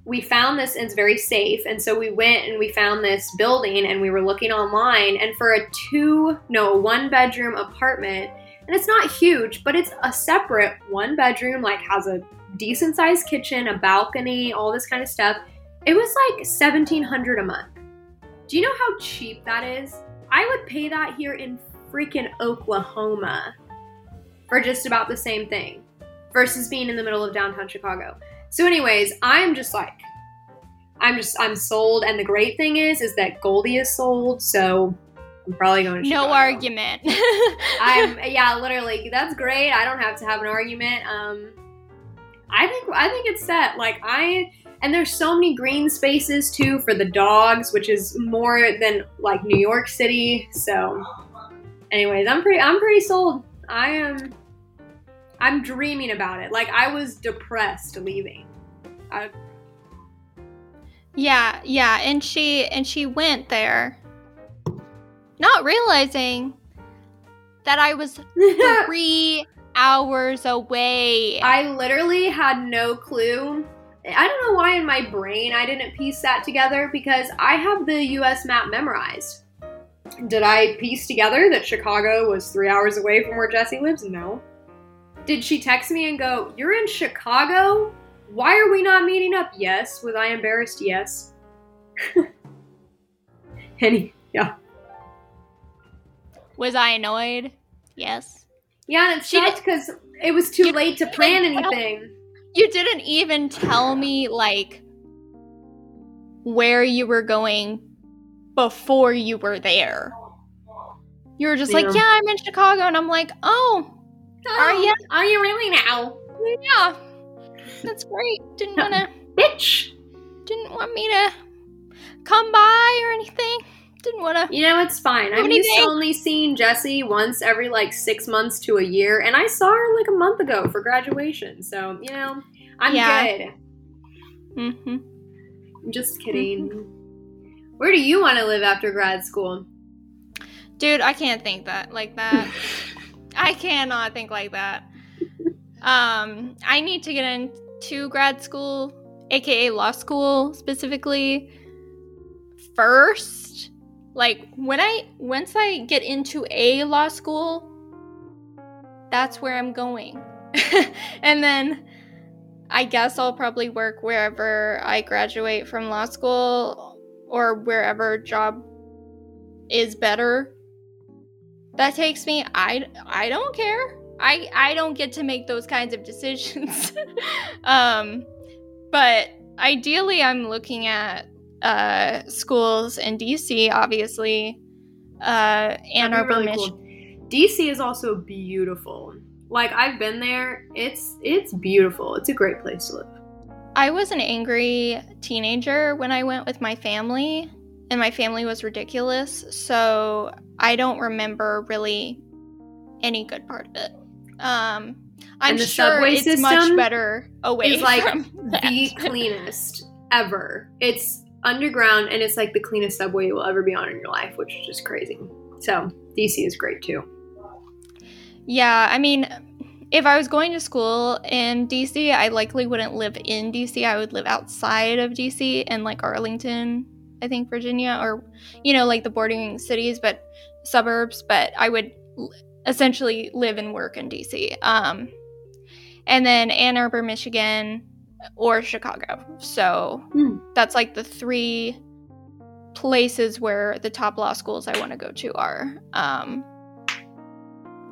we found this and it's very safe. And so we went and we found this building and we were looking online and for a two no one bedroom apartment and it's not huge but it's a separate one bedroom like has a decent sized kitchen a balcony all this kind of stuff. It was like 1700 a month. Do you know how cheap that is? I would pay that here in freaking oklahoma for just about the same thing versus being in the middle of downtown chicago so, anyways, I'm just like, I'm just, I'm sold. And the great thing is, is that Goldie is sold. So I'm probably going to No argument. I'm, yeah, literally. That's great. I don't have to have an argument. Um, I think, I think it's set. Like, I, and there's so many green spaces too for the dogs, which is more than like New York City. So, anyways, I'm pretty, I'm pretty sold. I am. I'm dreaming about it. Like I was depressed leaving. I... Yeah, yeah, and she and she went there, not realizing that I was three hours away. I literally had no clue. I don't know why in my brain I didn't piece that together because I have the US map memorized. Did I piece together that Chicago was three hours away from where Jesse lives? No. Did she text me and go, You're in Chicago? Why are we not meeting up? Yes. Was I embarrassed? Yes. Any, yeah. Was I annoyed? Yes. Yeah, and it's she because It was too late to plan anything. Tell, you didn't even tell me like where you were going before you were there. You were just yeah. like, "Yeah, I'm in Chicago," and I'm like, "Oh, oh are you? Are you really now?" Yeah, that's great. Didn't want to, bitch. Didn't want me to come by or anything. Didn't want to. You know, it's fine. I'm used to only seeing Jesse once every like six months to a year, and I saw her like a month ago for graduation. So you know, I'm yeah. good. Mm-hmm. I'm just kidding. Mm-hmm. Where do you want to live after grad school? Dude, I can't think that like that. I cannot think like that. Um, I need to get into grad school, aka law school specifically, first. Like when I once I get into a law school, that's where I'm going. and then I guess I'll probably work wherever I graduate from law school or wherever job is better that takes me. I I don't care. I I don't get to make those kinds of decisions. um but ideally I'm looking at uh schools in DC obviously. Uh Ann Arbor, really Michigan. Cool. DC is also beautiful. Like I've been there. It's it's beautiful. It's a great place to live. I was an angry teenager when I went with my family, and my family was ridiculous. So I don't remember really any good part of it. Um, I'm sure it's much better away is like the cleanest ever. It's underground and it's like the cleanest subway you will ever be on in your life, which is just crazy. So DC is great too. Yeah, I mean, if I was going to school in DC, I likely wouldn't live in DC. I would live outside of DC in like Arlington, I think Virginia, or you know, like the bordering cities, but suburbs. But I would essentially live and work in DC. Um, and then Ann Arbor, Michigan, or Chicago. So hmm. that's like the three places where the top law schools I want to go to are. Um,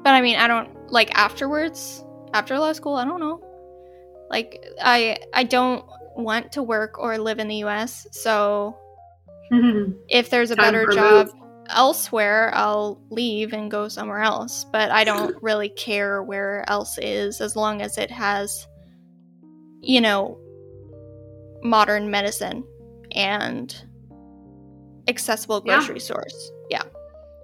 but I mean, I don't like afterwards, after law school, I don't know. Like I I don't want to work or live in the US, so if there's a better job move. elsewhere, I'll leave and go somewhere else, but I don't really care where else is as long as it has you know modern medicine and accessible grocery yeah. stores. Yeah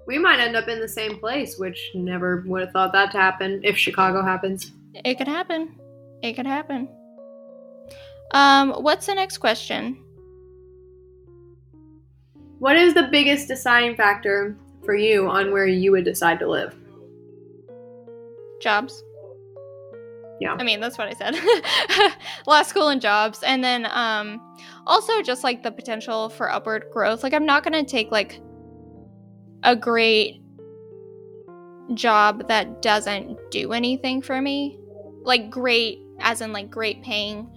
we might end up in the same place, which never would have thought that to happen if Chicago happens. It could happen. It could happen. Um, what's the next question? What is the biggest deciding factor for you on where you would decide to live? Jobs. Yeah. I mean, that's what I said. Law school and jobs. And then um also just like the potential for upward growth. Like I'm not going to take like a great job that doesn't do anything for me. Like great as in like great paying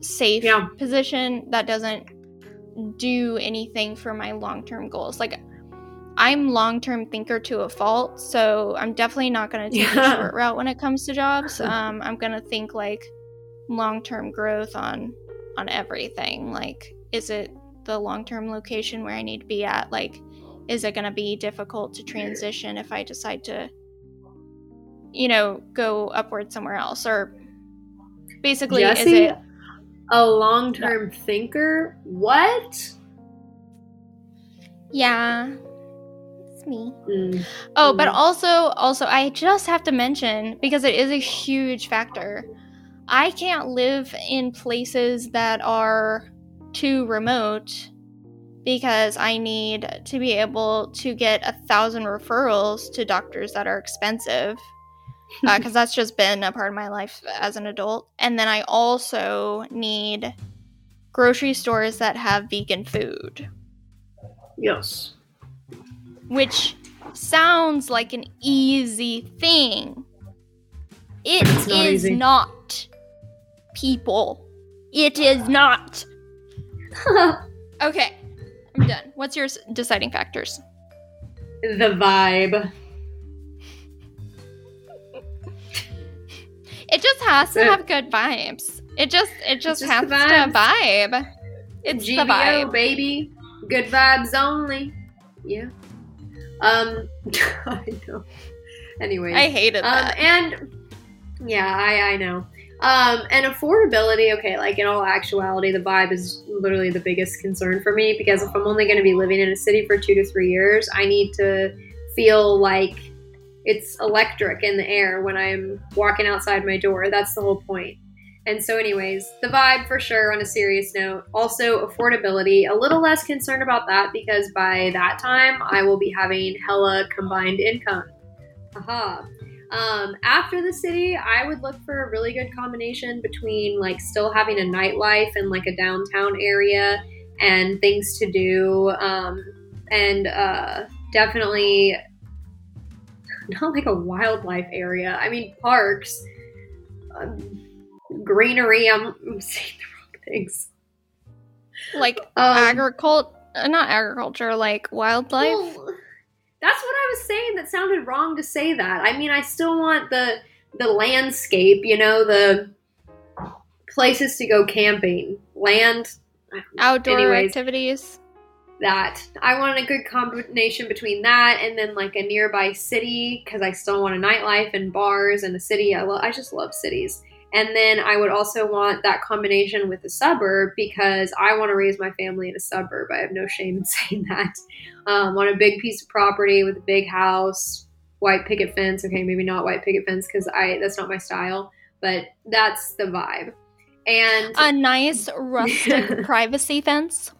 safe yeah. position that doesn't do anything for my long-term goals. Like I'm long-term thinker to a fault, so I'm definitely not going to take yeah. the short route when it comes to jobs. Um, I'm going to think like long-term growth on on everything. Like is it the long-term location where I need to be at? Like is it going to be difficult to transition if I decide to, you know, go upward somewhere else? Or basically, is it a long term no. thinker? What? Yeah. It's me. Mm. Oh, mm. but also also I just have to mention because it is a huge factor. I can't live in places that are too remote because I need to be able to get a thousand referrals to doctors that are expensive. Because uh, that's just been a part of my life as an adult. And then I also need grocery stores that have vegan food. Yes. Which sounds like an easy thing. It it's not is not, people. It is not. okay. I'm done. What's your deciding factors? The vibe. It just has to have good vibes. It just it just, just has to have vibe. It's GBO, the vibe, baby. Good vibes only. Yeah. Um, I know. Anyway, I hated um, that. And yeah, I I know. Um, and affordability, okay, like in all actuality, the vibe is literally the biggest concern for me because if I'm only going to be living in a city for two to three years, I need to feel like it's electric in the air when I'm walking outside my door. That's the whole point. And so, anyways, the vibe for sure on a serious note. Also, affordability. A little less concerned about that because by that time, I will be having hella combined income. Haha. Um, after the city, I would look for a really good combination between like still having a nightlife and like a downtown area and things to do. Um, and uh, definitely not like a wildlife area. I mean, parks, um, greenery. I'm, I'm, saying the wrong things. Like um, agriculture, uh, not agriculture, like wildlife. Well, that's what I was saying. That sounded wrong to say that. I mean, I still want the the landscape. You know, the places to go camping, land, outdoor Anyways, activities. That I want a good combination between that and then like a nearby city because I still want a nightlife and bars and a city. I love. I just love cities. And then I would also want that combination with a suburb because I want to raise my family in a suburb. I have no shame in saying that. Um, on a big piece of property with a big house, white picket fence. Okay, maybe not white picket fence because I that's not my style, but that's the vibe. And a nice rustic privacy fence.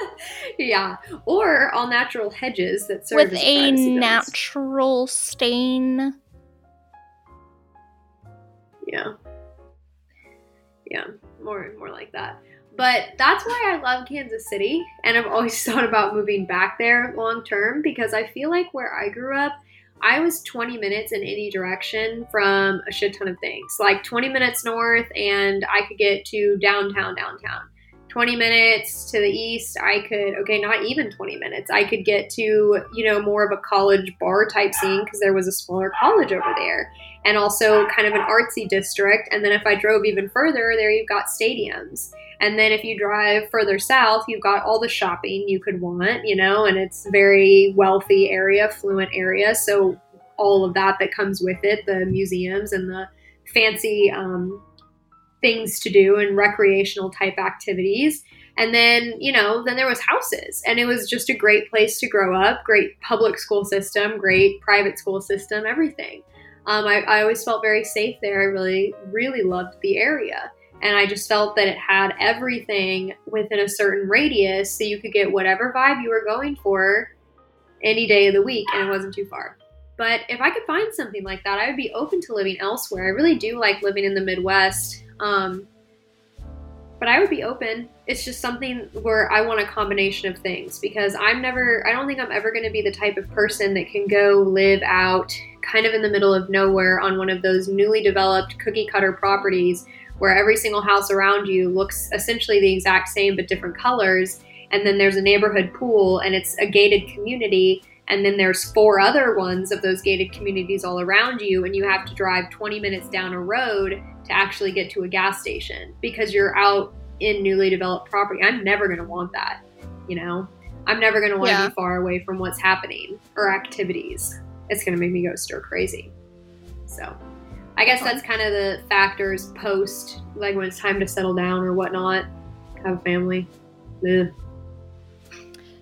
yeah, or all natural hedges that serve with a, a natural stain yeah. Yeah, more and more like that. But that's why I love Kansas City and I've always thought about moving back there long term because I feel like where I grew up, I was 20 minutes in any direction from a shit ton of things. Like 20 minutes north and I could get to downtown downtown. 20 minutes to the east, I could, okay, not even 20 minutes. I could get to, you know, more of a college bar type scene because there was a smaller college over there and also kind of an artsy district. And then if I drove even further, there you've got stadiums. And then if you drive further south, you've got all the shopping you could want, you know, and it's very wealthy area, fluent area. So all of that that comes with it, the museums and the fancy um, things to do and recreational type activities. And then, you know, then there was houses and it was just a great place to grow up, great public school system, great private school system, everything. Um, I, I always felt very safe there. I really, really loved the area. And I just felt that it had everything within a certain radius so you could get whatever vibe you were going for any day of the week and it wasn't too far. But if I could find something like that, I would be open to living elsewhere. I really do like living in the Midwest. Um, but I would be open. It's just something where I want a combination of things because I'm never, I don't think I'm ever going to be the type of person that can go live out kind of in the middle of nowhere on one of those newly developed cookie cutter properties where every single house around you looks essentially the exact same but different colors. And then there's a neighborhood pool and it's a gated community. And then there's four other ones of those gated communities all around you. And you have to drive 20 minutes down a road to actually get to a gas station because you're out in newly developed property. I'm never going to want that, you know? I'm never going to want to yeah. be far away from what's happening or activities it's going to make me go stir crazy. So I guess that's kind of the factors post, like when it's time to settle down or whatnot, have a family. Ugh.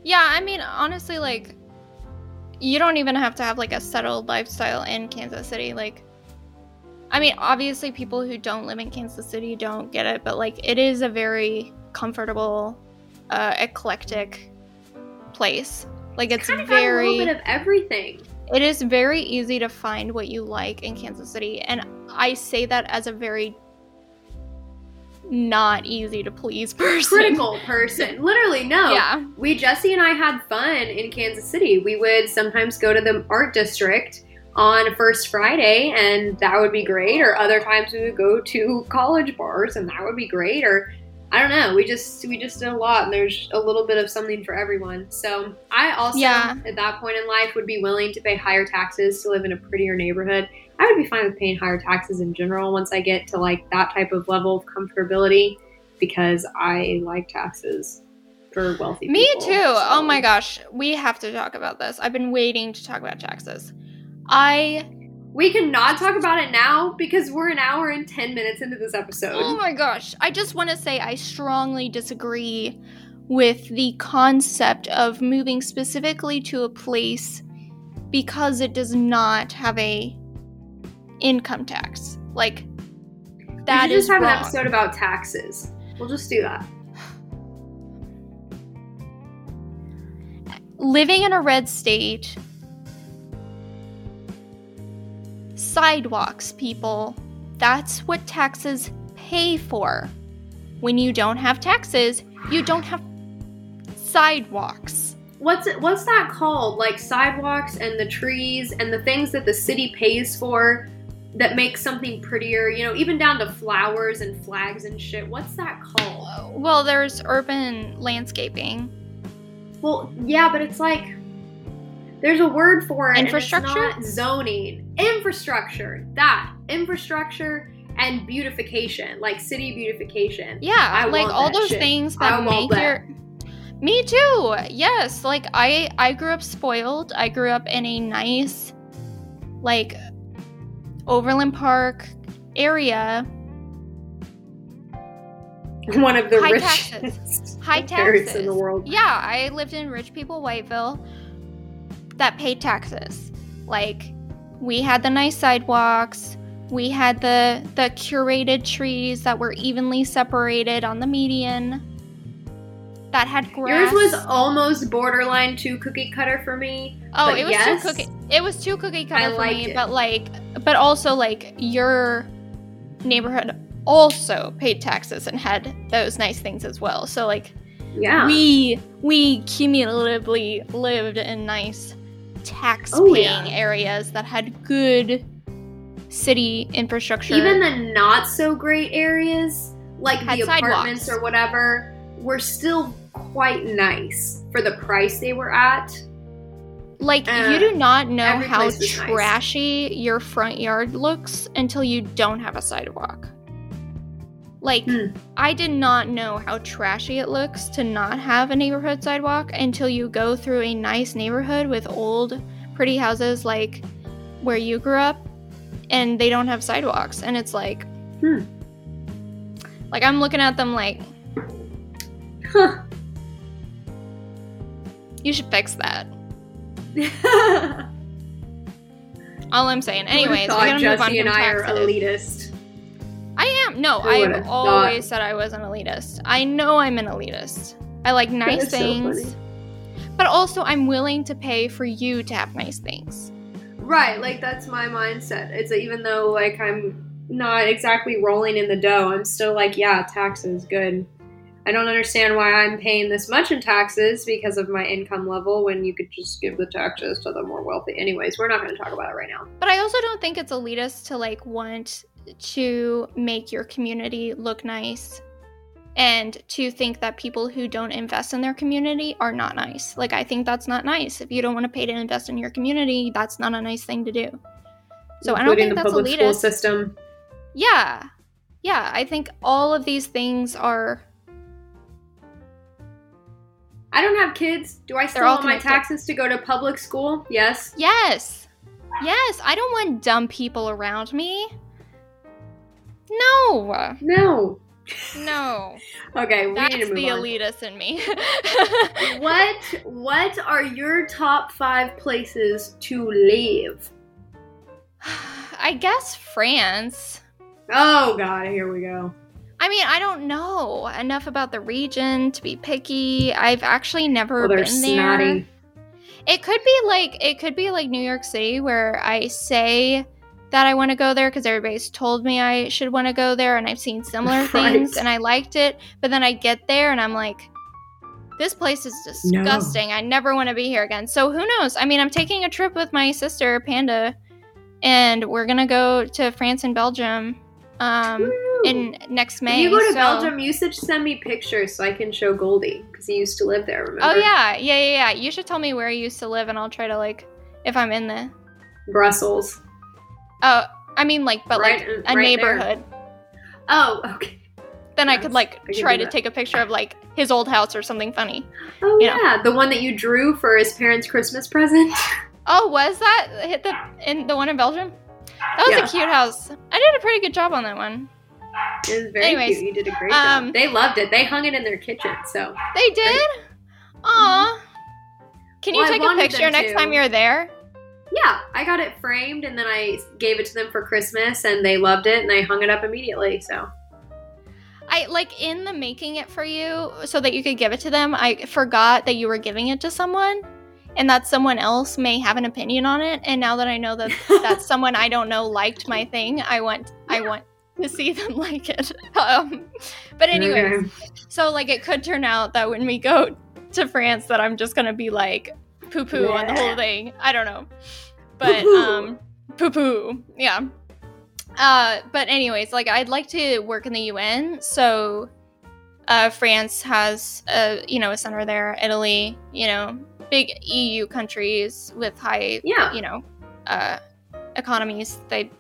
Yeah, I mean, honestly, like, you don't even have to have like a settled lifestyle in Kansas City. Like, I mean, obviously, people who don't live in Kansas City don't get it, but like, it is a very comfortable, uh, eclectic place. Like, it's, it's very a little bit of everything. It is very easy to find what you like in Kansas City, and I say that as a very not easy to please person. Critical person. Literally, no. Yeah. We, Jesse and I had fun in Kansas City. We would sometimes go to the art district on First Friday, and that would be great. Or other times we would go to college bars, and that would be great. Or I don't know. We just we just did a lot, and there's a little bit of something for everyone. So I also, yeah. at that point in life, would be willing to pay higher taxes to live in a prettier neighborhood. I would be fine with paying higher taxes in general once I get to like that type of level of comfortability, because I like taxes for wealthy. People. Me people, too. So. Oh my gosh, we have to talk about this. I've been waiting to talk about taxes. I we cannot talk about it now because we're an hour and 10 minutes into this episode. Oh my gosh. I just want to say I strongly disagree with the concept of moving specifically to a place because it does not have a income tax. Like that we is just have wrong. an episode about taxes. We'll just do that. Living in a red state sidewalks, people. That's what taxes pay for. When you don't have taxes, you don't have sidewalks. What's it, what's that called? Like sidewalks and the trees and the things that the city pays for that make something prettier, you know, even down to flowers and flags and shit. What's that called? Well, there's urban landscaping. Well, yeah, but it's like there's a word for it. Infrastructure? zoning. Infrastructure. That. Infrastructure and beautification. Like city beautification. Yeah. I like all those shit. things that make that. your me too. Yes. Like I I grew up spoiled. I grew up in a nice like Overland Park area. One of the high richest taxes. high taxes in the world. Yeah, I lived in rich people Whiteville that paid taxes. Like we had the nice sidewalks, we had the the curated trees that were evenly separated on the median. That had grass. Yours was almost borderline too cookie cutter for me. Oh, it was yes, too cookie. It was too cookie cutter I for me, it. but like, but also like your neighborhood also paid taxes and had those nice things as well. So like, yeah, we we cumulatively lived in nice tax Oh, paying yeah. areas that had good city infrastructure. even the not so great areas, like Had the apartments sidewalks. or whatever, were still quite nice for the price they were at. like uh, you do not know how was nice. trashy your front yard looks until you don't have a sidewalk. Like Hmm. I did not know how trashy it looks to not have a neighborhood sidewalk until you go through a nice neighborhood with old pretty houses like where you grew up and they don't have sidewalks and it's like Hmm. like I'm looking at them like Huh. you should fix that. All I'm saying. Anyways, we thought gotta move on from and I are elitist. I am. No, I've would've always said I was an elitist. I know I'm an elitist. I like nice is so things. but also I'm willing to pay for you to have nice things. Right, like that's my mindset. It's even though like I'm not exactly rolling in the dough, I'm still like, yeah, taxes, good. I don't understand why I'm paying this much in taxes because of my income level when you could just give the taxes to the more wealthy. Anyways, we're not going to talk about it right now. But I also don't think it's elitist to like want to make your community look nice and to think that people who don't invest in their community are not nice. Like I think that's not nice. If you don't want to pay to invest in your community, that's not a nice thing to do. So I don't think the that's public school elitist. system. Yeah. Yeah, I think all of these things are I don't have kids. Do I still all want my taxes to go to public school? Yes. Yes. Yes, I don't want dumb people around me. No. No. No. Okay, we That's need to the move on. elitist in me. What what are your top five places to live? I guess France. Oh god, here we go. I mean, I don't know enough about the region to be picky. I've actually never Well, been there. It could be like it could be like New York City where I say that I want to go there because everybody's told me I should want to go there and I've seen similar Right. things and I liked it, but then I get there and I'm like this place is disgusting. I never want to be here again. So who knows? I mean, I'm taking a trip with my sister Panda and we're going to go to France and Belgium. Um in next May. When you go to so- Belgium, you should send me pictures so I can show Goldie because he used to live there. Remember? Oh yeah, yeah, yeah, yeah. You should tell me where you used to live, and I'll try to like, if I'm in the. Brussels. Oh, I mean like, but Right- like right a there. neighborhood. Oh, okay. Then I could like I try to that. take a picture of like his old house or something funny. Oh You know. yeah, the one that you drew for his parents' Christmas present. Oh, was that hit the in the one in Belgium? That was Yeah. a cute house. I did a pretty good job on that one. It was very Anyways, cute. You did a great um, job. They loved it. They hung it in their kitchen. So They did. Aw. Can you Well, take a picture next to. time you're there? Yeah, I got it framed and then I gave it to them for Christmas and they loved it and they hung it up immediately. So I like in the making it for you so that you could give it to them. I forgot that you were giving it to someone and that someone else may have an opinion on it. And now that I know that that someone I don't know liked my thing, I want I want to see them like it. Um, but anyway, Okay. so like it could turn out that when we go to France that I'm just gonna be like poo poo on the whole thing. I don't know. But Poo-poo. um poo poo. Yeah. Uh but anyways, like I'd like to work in the UN. So uh France has a you know a center there, Italy, you know, big EU countries with high Yeah. you know, uh economies. They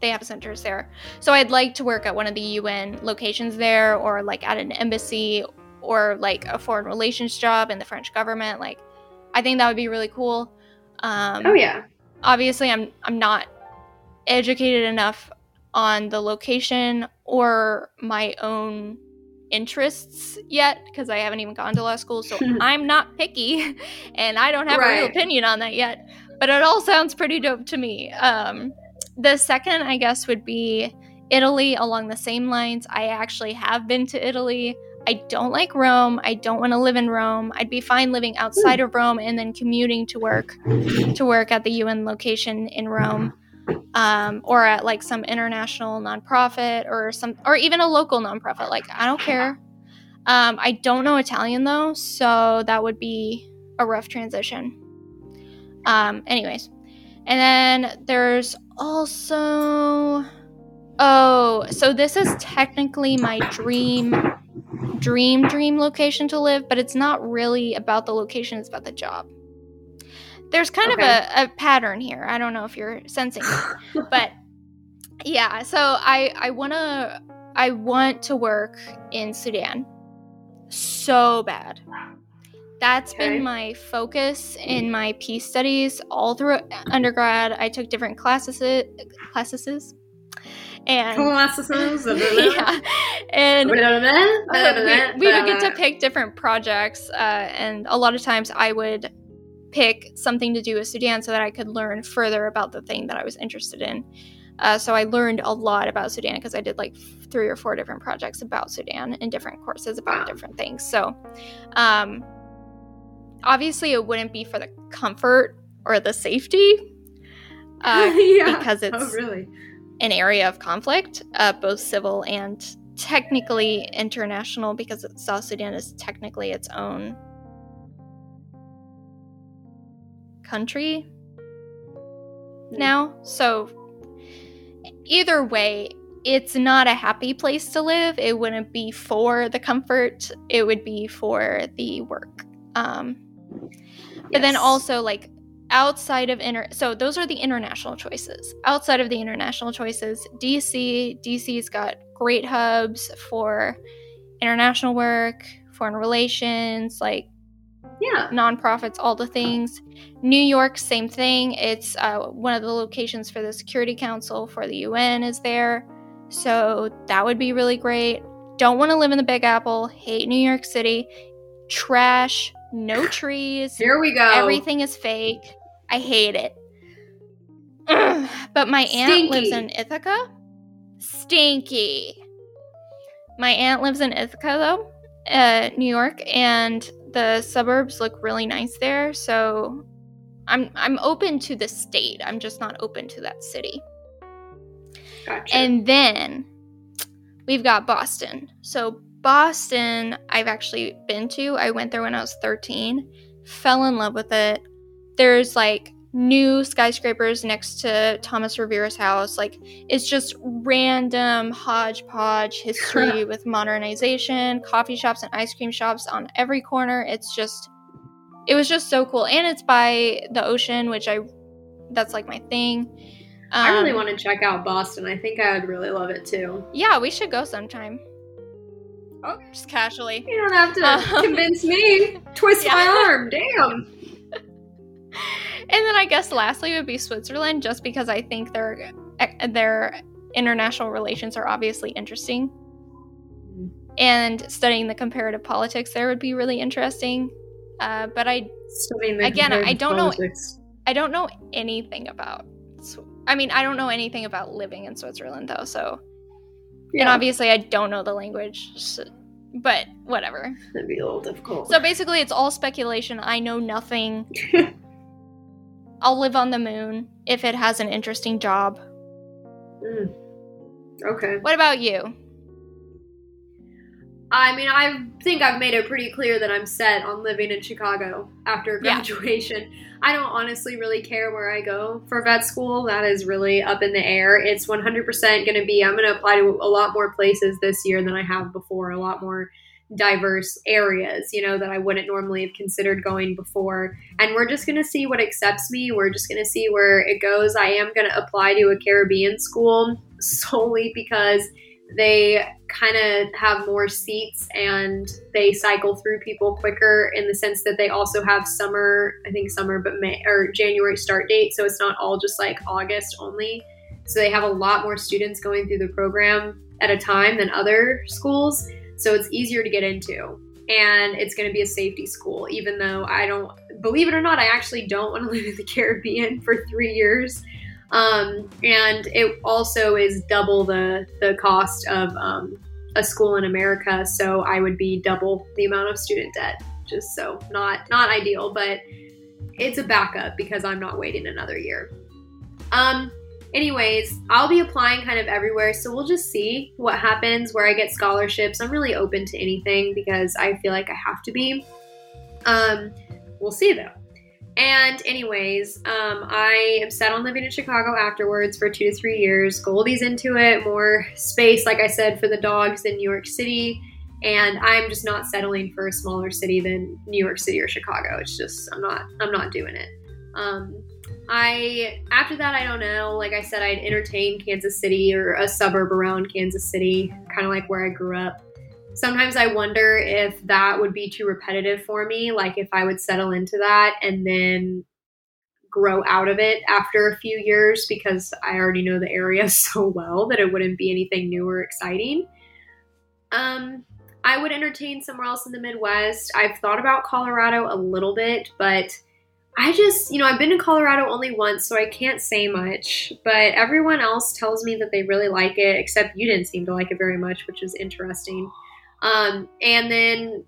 they have centers there. So I'd like to work at one of the UN locations there or like at an embassy or like a foreign relations job in the French government. Like I think that would be really cool. Um Oh yeah. obviously I'm I'm not educated enough on the location or my own interests yet because I haven't even gone to law school so I'm not picky and I don't have a real opinion on that yet but it all sounds pretty dope to me um the second I guess would be Italy along the same lines I actually have been to Italy I don't like Rome. I don't want to live in Rome. I'd be fine living outside of Rome and then commuting to work to work at the UN location in Rome, um, or at like some international nonprofit or some, or even a local nonprofit. Like I don't care. Um, I don't know Italian though, so that would be a rough transition. Um, anyways, and then there's also, oh, so this is technically my dream dream dream location to live but it's not really about the location it's about the job there's kind Okay. of a, a pattern here i don't know if you're sensing it but yeah so i i want to i want to work in sudan so bad that's Okay. been my focus in my peace studies all through undergrad i took different classes classes and yeah and uh, we, we would get to pick different projects, uh, and a lot of times I would pick something to do with Sudan so that I could learn further about the thing that I was interested in. Uh, so I learned a lot about Sudan because I did like three or four different projects about Sudan in different courses about Wow. different things. So, um, obviously, it wouldn't be for the comfort or the safety. Uh, yeah. because it's oh really? An area of conflict, uh, both civil and technically international, because South Sudan is technically its own country now. So, either way, it's not a happy place to live. It wouldn't be for the comfort, it would be for the work. Um, but then also, like, outside of inter so those are the international choices. Outside of the international choices dc dc's got great hubs for international work foreign relations like yeah. nonprofits all the things. New york same thing. It's uh, one of the locations for the security council for the un is there. So that would be really great. Don't want to live in the big apple. Hate new york city. Trash no trees. Here we go. Everything is fake. I hate it. Ugh. But my aunt lives in Ithaca. Stinky. My aunt lives in Ithaca, though, uh, New York, and the suburbs look really nice there. So I'm I'm open to the state. I'm just not open to that city. Gotcha. And then we've got Boston. So Boston, I've actually been to. I went there when I was 13. Fell in love with it. There's like new skyscrapers next to Thomas Rivera's house. Like it's just random hodgepodge history with modernization, coffee shops and ice cream shops on every corner. It's just it was just so cool. And it's by the ocean, which I that's like my thing. Um, I really um, want to check out Boston. I think I would really love it too. Yeah, we should go sometime. Oh, Just casually. You don't have to um, convince me. Twist yeah. my arm. Damn. And then I guess lastly would be Switzerland, just because I think their their international relations are obviously interesting, mm-hmm. and studying the comparative politics there would be really interesting. Uh, but I again, I don't politics. know. I don't know anything about. I mean, I don't know anything about living in Switzerland though. So, yeah. and obviously, I don't know the language. So, but whatever. That'd be a little difficult. So basically, it's all speculation. I know nothing. I'll live on the moon if it has an interesting job. Mm. Okay. What about you? I mean, I think I've made it pretty clear that I'm set on living in Chicago after graduation. Yeah. I don't honestly really care where I go for vet school. That is really up in the air. It's 100% going to be, I'm going to apply to a lot more places this year than I have before, a lot more diverse areas, you know, that I wouldn't normally have considered going before. And we're just going to see what accepts me. We're just going to see where it goes. I am going to apply to a Caribbean school solely because they kind of have more seats and they cycle through people quicker in the sense that they also have summer, I think summer, but May or January start date. So it's not all just like August only. So they have a lot more students going through the program at a time than other schools. So it's easier to get into. And it's going to be a safety school, even though I don't, believe it or not, I actually don't want to live in the Caribbean for three years. Um, and it also is double the, the cost of um, a school in America. So I would be double the amount of student debt. Just so not not ideal, but it's a backup because I'm not waiting another year. Um, anyways, I'll be applying kind of everywhere, so we'll just see what happens where I get scholarships. I'm really open to anything because I feel like I have to be. Um, we'll see though. And anyways, um, I am set on living in Chicago afterwards for two to three years. Goldie's into it, more space, like I said, for the dogs in New York City. And I'm just not settling for a smaller city than New York City or Chicago. It's just I'm not I'm not doing it. Um, I after that I don't know. Like I said, I'd entertain Kansas City or a suburb around Kansas City, kind of like where I grew up. Sometimes I wonder if that would be too repetitive for me. Like if I would settle into that and then grow out of it after a few years because I already know the area so well that it wouldn't be anything new or exciting. Um, I would entertain somewhere else in the Midwest. I've thought about Colorado a little bit, but I just, you know, I've been to Colorado only once, so I can't say much. But everyone else tells me that they really like it, except you didn't seem to like it very much, which is interesting. Um, and then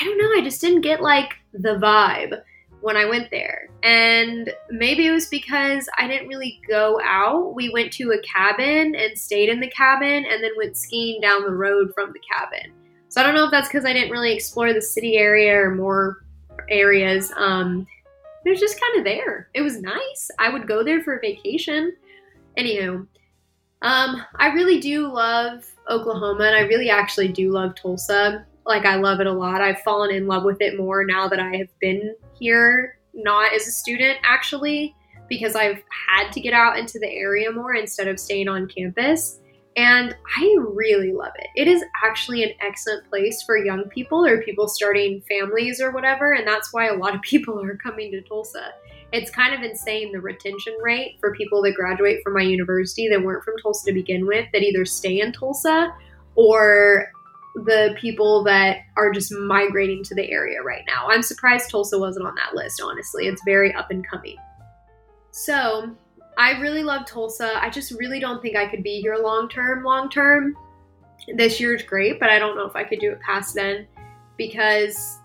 I don't know, I just didn't get like the vibe when I went there. And maybe it was because I didn't really go out. We went to a cabin and stayed in the cabin and then went skiing down the road from the cabin. So I don't know if that's because I didn't really explore the city area or more areas. Um, it was just kind of there. It was nice. I would go there for a vacation. Anywho, um, I really do love Oklahoma, and I really actually do love Tulsa. Like, I love it a lot. I've fallen in love with it more now that I have been here, not as a student, actually, because I've had to get out into the area more instead of staying on campus. And I really love it. It is actually an excellent place for young people or people starting families or whatever. And that's why a lot of people are coming to Tulsa. It's kind of insane the retention rate for people that graduate from my university that weren't from Tulsa to begin with that either stay in Tulsa or the people that are just migrating to the area right now. I'm surprised Tulsa wasn't on that list, honestly. It's very up and coming. So, I really love Tulsa. I just really don't think I could be here long term, long term. This year's great, but I don't know if I could do it past then because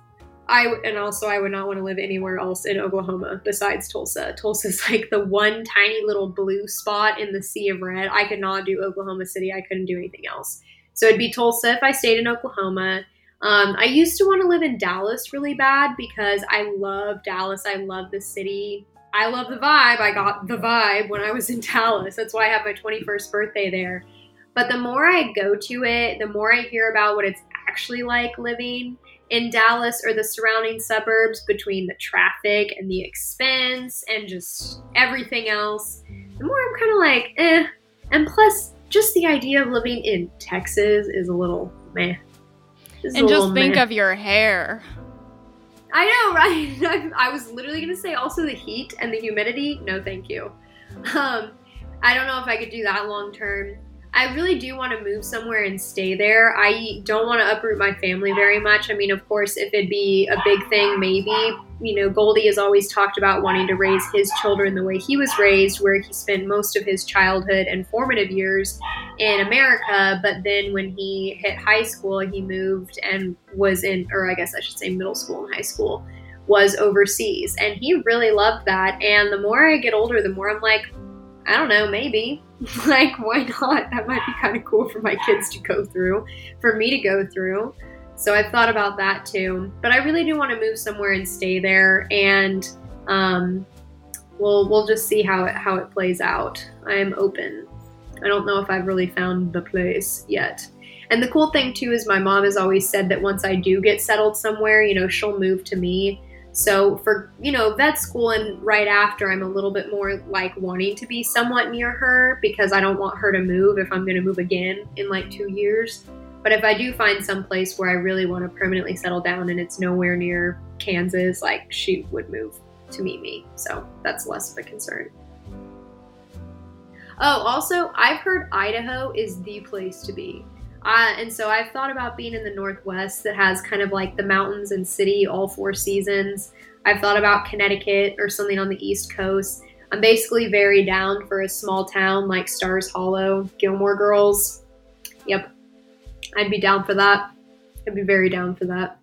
I and also I would not want to live anywhere else in Oklahoma besides Tulsa. Tulsa's like the one tiny little blue spot in the sea of red. I could not do Oklahoma City. I couldn't do anything else. So it'd be Tulsa if I stayed in Oklahoma. Um, I used to want to live in Dallas really bad because I love Dallas. I love the city. I love the vibe. I got the vibe when I was in Dallas. That's why I have my 21st birthday there. But the more I go to it, the more I hear about what it's actually like living in Dallas or the surrounding suburbs between the traffic and the expense and just everything else, the more I'm kind of like, eh. And plus, just the idea of living in Texas is a little meh. Just and just think meh. of your hair. I know, right? I was literally going to say also the heat and the humidity. No, thank you. Um, I don't know if I could do that long term. I really do want to move somewhere and stay there. I don't want to uproot my family very much. I mean, of course, if it'd be a big thing, maybe. You know, Goldie has always talked about wanting to raise his children the way he was raised, where he spent most of his childhood and formative years in America. But then when he hit high school, he moved and was in, or I guess I should say middle school and high school, was overseas. And he really loved that. And the more I get older, the more I'm like, I don't know, maybe. like, why not? That might be kind of cool for my kids to go through, for me to go through. So I've thought about that too. But I really do want to move somewhere and stay there, and um, we'll we'll just see how it how it plays out. I am open. I don't know if I've really found the place yet. And the cool thing too is my mom has always said that once I do get settled somewhere, you know, she'll move to me so for, you know, vet school and right after, I'm a little bit more like wanting to be somewhat near her because I don't want her to move if I'm going to move again in like two years. But if I do find some place where I really want to permanently settle down and it's nowhere near Kansas, like she would move to meet me. So that's less of a concern. Oh, also, I've heard Idaho is the place to be. Uh, and so I've thought about being in the Northwest that has kind of like the mountains and city all four seasons. I've thought about Connecticut or something on the East Coast. I'm basically very down for a small town like Stars Hollow, Gilmore Girls. Yep. I'd be down for that. I'd be very down for that.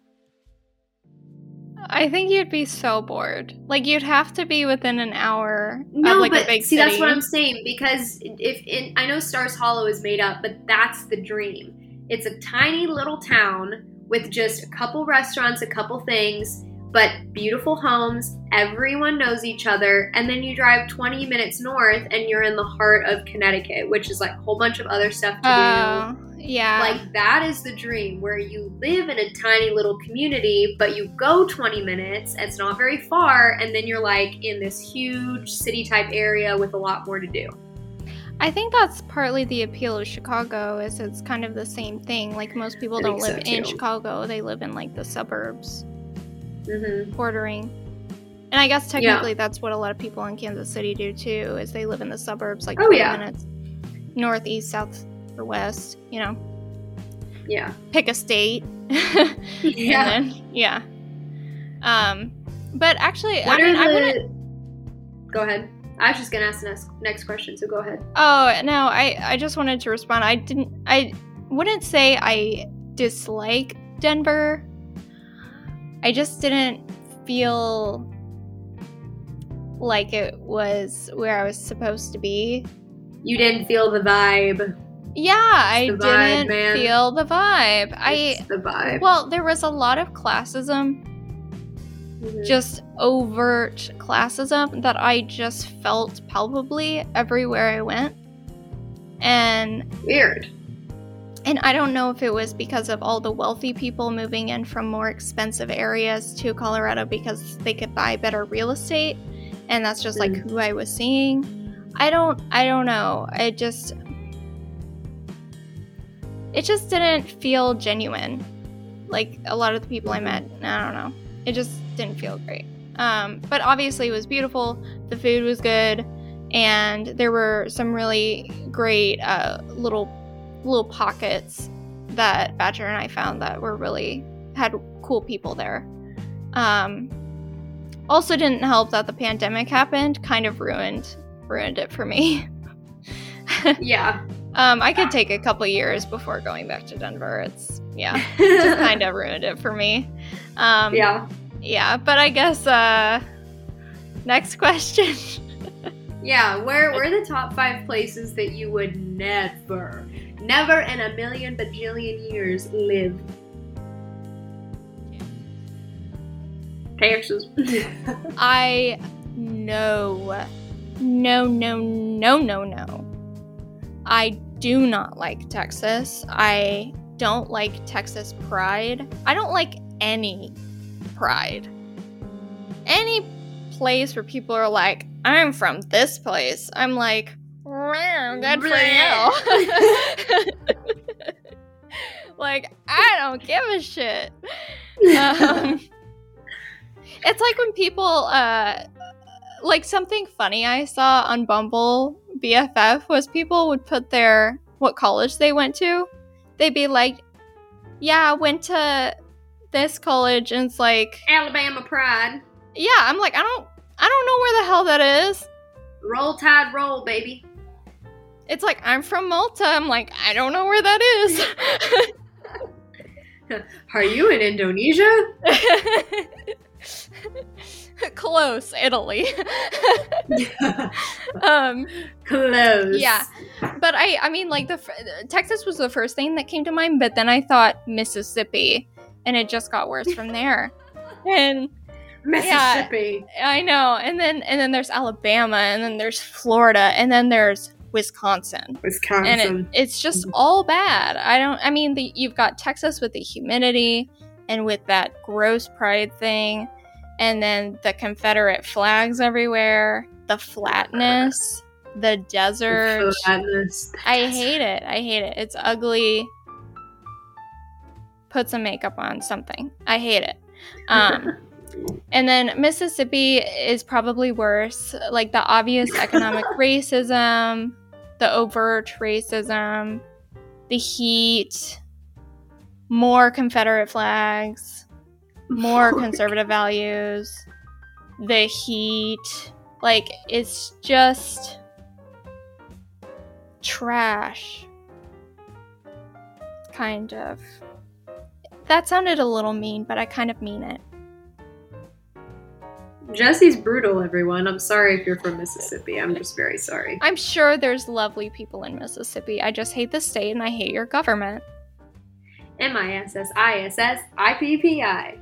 I think you'd be so bored. Like you'd have to be within an hour. No, of, like, but see, city. See, that's what I'm saying because if in, I know Stars Hollow is made up, but that's the dream. It's a tiny little town with just a couple restaurants, a couple things, but beautiful homes. Everyone knows each other, and then you drive 20 minutes north, and you're in the heart of Connecticut, which is like a whole bunch of other stuff to do oh, yeah. Like that is the dream where you live in a tiny little community, but you go 20 minutes, it's not very far, and then you're like in this huge city type area with a lot more to do. I think that's partly the appeal of Chicago is it's kind of the same thing. Like most people don't live so in Chicago, they live in like the suburbs. Mm-hmm. Bordering. And I guess technically yeah. that's what a lot of people in Kansas City do too, is they live in the suburbs like oh, 20 yeah. minutes northeast, south or west, you know. Yeah. Pick a state. yeah. Then, yeah. Um, but actually, what I mean, the... I wouldn't. Go ahead. I was just gonna ask the next next question, so go ahead. Oh no, I I just wanted to respond. I didn't. I wouldn't say I dislike Denver. I just didn't feel like it was where I was supposed to be. You didn't feel the vibe. Yeah, I vibe, didn't man. feel the vibe. It's I the vibe. Well, there was a lot of classism. Mm-hmm. Just overt classism that I just felt palpably everywhere I went. And weird. And I don't know if it was because of all the wealthy people moving in from more expensive areas to Colorado because they could buy better real estate and that's just like mm. who I was seeing. I don't I don't know. I just it just didn't feel genuine. Like a lot of the people I met, I don't know. It just didn't feel great. Um, but obviously, it was beautiful. The food was good, and there were some really great uh, little little pockets that Badger and I found that were really had cool people there. Um, also, didn't help that the pandemic happened. Kind of ruined ruined it for me. yeah. Um, I could take a couple years before going back to Denver. It's yeah, just kind of ruined it for me. Um, yeah, yeah. But I guess uh, next question. yeah, where where are the top five places that you would never, never in a million bajillion years live? Texas. I no. No, no, no, no, no. I do not like Texas. I don't like Texas pride. I don't like any pride. Any place where people are like, I'm from this place. I'm like, good for you. like, I don't give a shit. Um, it's like when people, uh, like something funny I saw on Bumble BFF was people would put their what college they went to. They'd be like, "Yeah, I went to this college," and it's like Alabama Pride. Yeah, I'm like, I don't, I don't know where the hell that is. Roll Tide, roll, baby. It's like I'm from Malta. I'm like, I don't know where that is. Are you in Indonesia? Close, Italy. um, Close. Yeah, but I, I mean, like the Texas was the first thing that came to mind, but then I thought Mississippi, and it just got worse from there. And Mississippi. Yeah, I know. And then and then there's Alabama, and then there's Florida, and then there's Wisconsin. Wisconsin. And it, it's just all bad. I don't. I mean, the, you've got Texas with the humidity and with that gross pride thing, and then the Confederate flags everywhere, the flatness, the desert. The flatness. I hate it. I hate it. It's ugly. Put some makeup on something. I hate it. Um, and then Mississippi is probably worse. Like the obvious economic racism, the overt racism, the heat, more Confederate flags, more conservative values, the heat. Like it's just trash. Kind of. That sounded a little mean, but I kind of mean it. Jesse's brutal, everyone. I'm sorry if you're from Mississippi. I'm just very sorry. I'm sure there's lovely people in Mississippi. I just hate the state and I hate your government. M I S S I S S I P P I.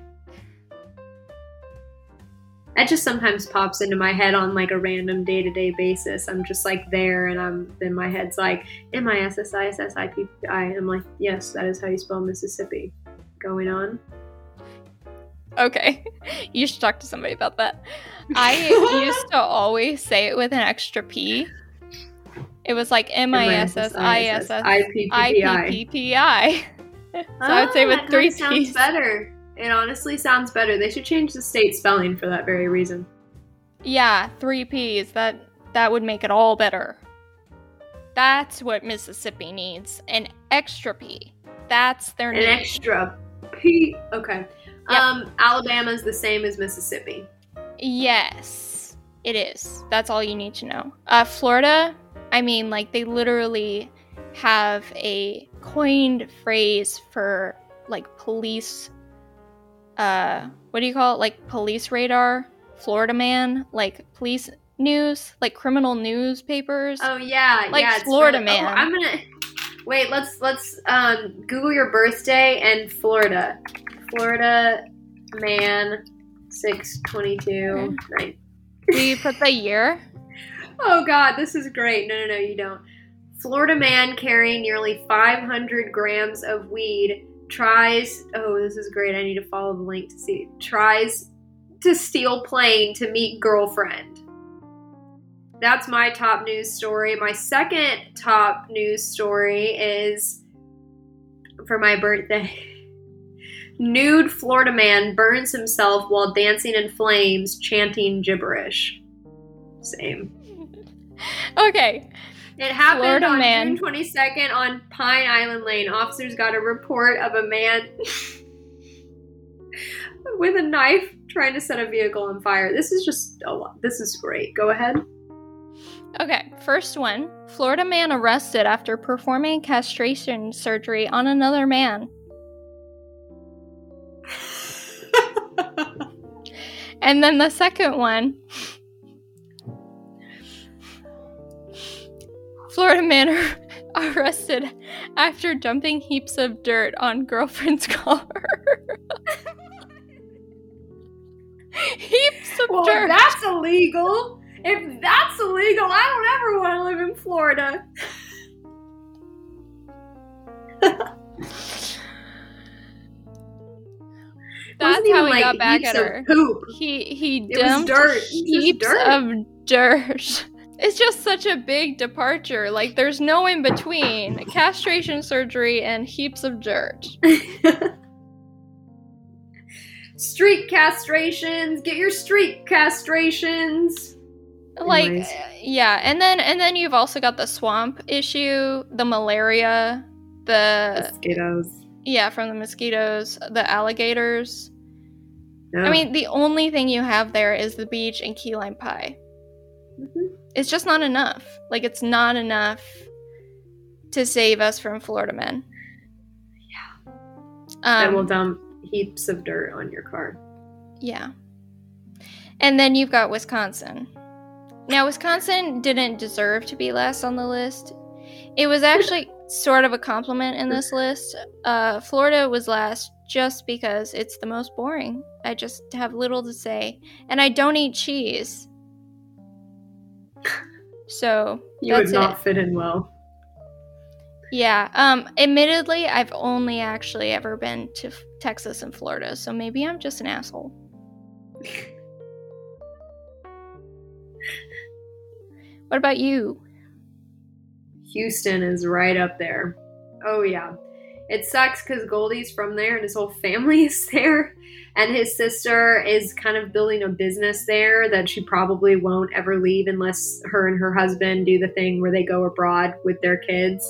That just sometimes pops into my head on like a random day to day basis. I'm just like there and I'm then my head's like M I S S I S S I P P I. I'm like, yes, that is how you spell Mississippi. Going on. Okay. You should talk to somebody about that. I used to always say it with an extra P. It was like M I S S I S S I P P P I. So I would say with ah, three P's. Sounds better. It honestly sounds better. They should change the state spelling for that very reason. Yeah, three P's. That that would make it all better. That's what Mississippi needs. An extra P. That's their name. An extra P. Okay. Yep. Um, Alabama's the same as Mississippi. Yes, it is. That's all you need to know. Uh, Florida, I mean, like they literally have a coined phrase for like police. Uh, what do you call it? Like police radar, Florida man, like police news, like criminal newspapers. Oh yeah, like yeah, Florida really, oh, man. Oh, I'm gonna wait. Let's let's um, Google your birthday and Florida. Florida man, six twenty two. Okay. Do you put the year? oh God, this is great. No, no, no, you don't. Florida man carrying nearly 500 grams of weed tries. Oh, this is great. I need to follow the link to see. Tries to steal plane to meet girlfriend. That's my top news story. My second top news story is for my birthday. Nude Florida man burns himself while dancing in flames, chanting gibberish. Same. okay. It happened Florida on man. June 22nd on Pine Island Lane. Officers got a report of a man with a knife trying to set a vehicle on fire. This is just a lot. This is great. Go ahead. Okay, first one. Florida man arrested after performing castration surgery on another man. And then the second one Florida man arrested after dumping heaps of dirt on girlfriend's car. heaps of well, dirt. That's illegal. If that's illegal, I don't ever want to live in Florida. That's how he like got back at her. Poop. He he it dumped dirt. heaps dirt. of dirt. It's just such a big departure. Like there's no in between. Castration surgery and heaps of dirt. street castrations. Get your street castrations. Like Anyways. yeah, and then and then you've also got the swamp issue, the malaria, the mosquitoes. Yeah, from the mosquitoes, the alligators. I mean, the only thing you have there is the beach and key lime pie. Mm-hmm. It's just not enough. Like, it's not enough to save us from Florida men. Yeah. Um, and we'll dump heaps of dirt on your car. Yeah. And then you've got Wisconsin. Now, Wisconsin didn't deserve to be last on the list. It was actually sort of a compliment in this list. Uh, Florida was last just because it's the most boring. I just have little to say, and I don't eat cheese. So you would not it. fit in well. Yeah. Um. Admittedly, I've only actually ever been to Texas and Florida, so maybe I'm just an asshole. what about you? Houston is right up there. Oh yeah. It sucks because Goldie's from there and his whole family is there. And his sister is kind of building a business there that she probably won't ever leave unless her and her husband do the thing where they go abroad with their kids.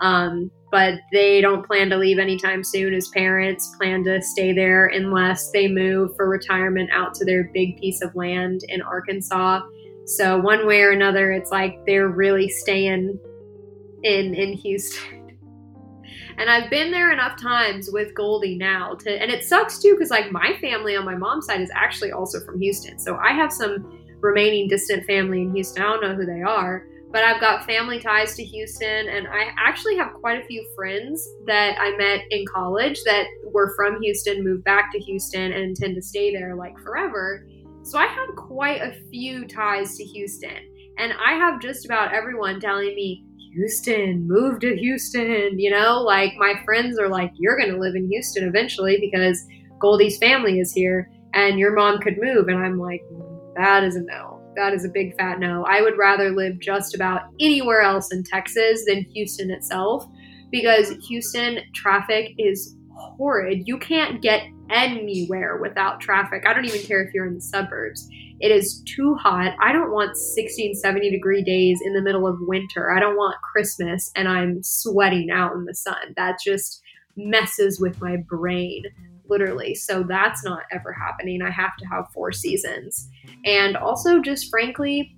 Um, but they don't plan to leave anytime soon. His parents plan to stay there unless they move for retirement out to their big piece of land in Arkansas. So, one way or another, it's like they're really staying in in Houston. And I've been there enough times with Goldie now to, and it sucks too because like my family on my mom's side is actually also from Houston. So I have some remaining distant family in Houston. I don't know who they are, but I've got family ties to Houston, and I actually have quite a few friends that I met in college that were from Houston, moved back to Houston, and intend to stay there like forever. So I have quite a few ties to Houston, and I have just about everyone telling me, Houston, move to Houston. You know, like my friends are like, you're going to live in Houston eventually because Goldie's family is here and your mom could move. And I'm like, mm, that is a no. That is a big fat no. I would rather live just about anywhere else in Texas than Houston itself because Houston traffic is horrid. You can't get anywhere without traffic. I don't even care if you're in the suburbs. It is too hot. I don't want 60 and 70 degree days in the middle of winter. I don't want Christmas and I'm sweating out in the sun. That just messes with my brain, literally. So that's not ever happening. I have to have four seasons. And also, just frankly,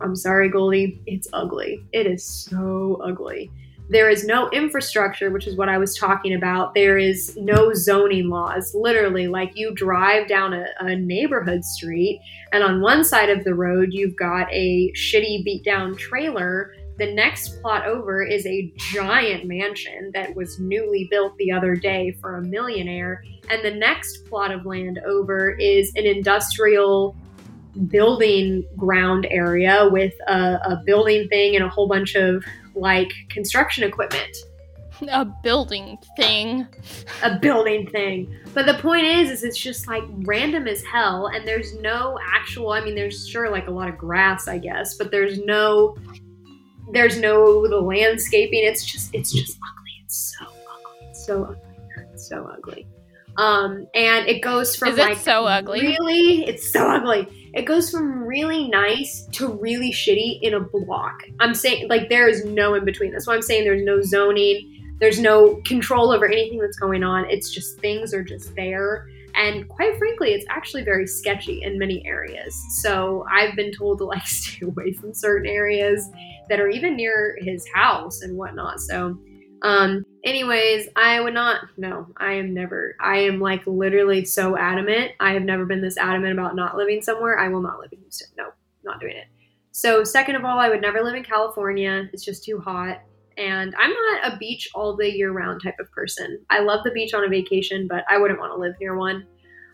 I'm sorry, Goldie, it's ugly. It is so ugly. There is no infrastructure, which is what I was talking about. There is no zoning laws. Literally, like you drive down a, a neighborhood street, and on one side of the road, you've got a shitty beat down trailer. The next plot over is a giant mansion that was newly built the other day for a millionaire. And the next plot of land over is an industrial building ground area with a, a building thing and a whole bunch of like construction equipment. A building thing. A building thing. But the point is, is it's just like random as hell, and there's no actual. I mean, there's sure like a lot of grass, I guess, but there's no, there's no the landscaping. It's just, it's just ugly. It's so ugly. It's so ugly. It's so ugly. Um, and it goes from is like so ugly. Really, it's so ugly. It goes from really nice to really shitty in a block. I'm saying like there is no in between. That's why I'm saying there's no zoning. There's no control over anything that's going on. It's just things are just there. And quite frankly, it's actually very sketchy in many areas. So I've been told to like stay away from certain areas that are even near his house and whatnot. So um, anyways, I would not, no, I am never, I am like literally so adamant. I have never been this adamant about not living somewhere. I will not live in Houston. No, not doing it. So, second of all, I would never live in California. It's just too hot. And I'm not a beach all the year round type of person. I love the beach on a vacation, but I wouldn't want to live near one.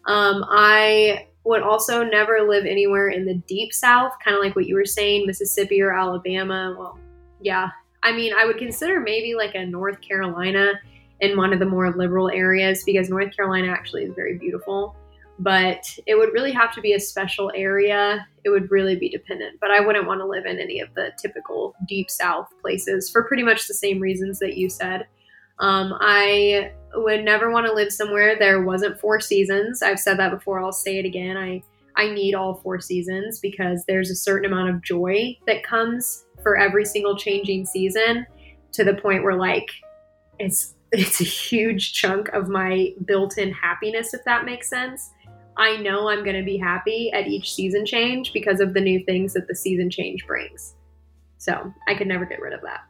Um, I would also never live anywhere in the deep south, kind of like what you were saying, Mississippi or Alabama. Well, yeah. I mean, I would consider maybe like a North Carolina in one of the more liberal areas because North Carolina actually is very beautiful. But it would really have to be a special area. It would really be dependent. But I wouldn't want to live in any of the typical deep south places for pretty much the same reasons that you said. Um, I would never want to live somewhere there wasn't four seasons. I've said that before. I'll say it again. I I need all four seasons because there's a certain amount of joy that comes for every single changing season to the point where like it's it's a huge chunk of my built-in happiness if that makes sense. I know I'm going to be happy at each season change because of the new things that the season change brings. So, I could never get rid of that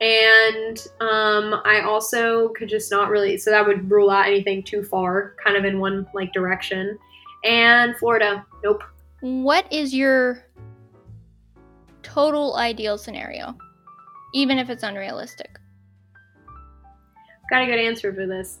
and um, I also could just not really. So that would rule out anything too far, kind of in one like direction. And Florida, nope. What is your total ideal scenario, even if it's unrealistic? Got a good answer for this.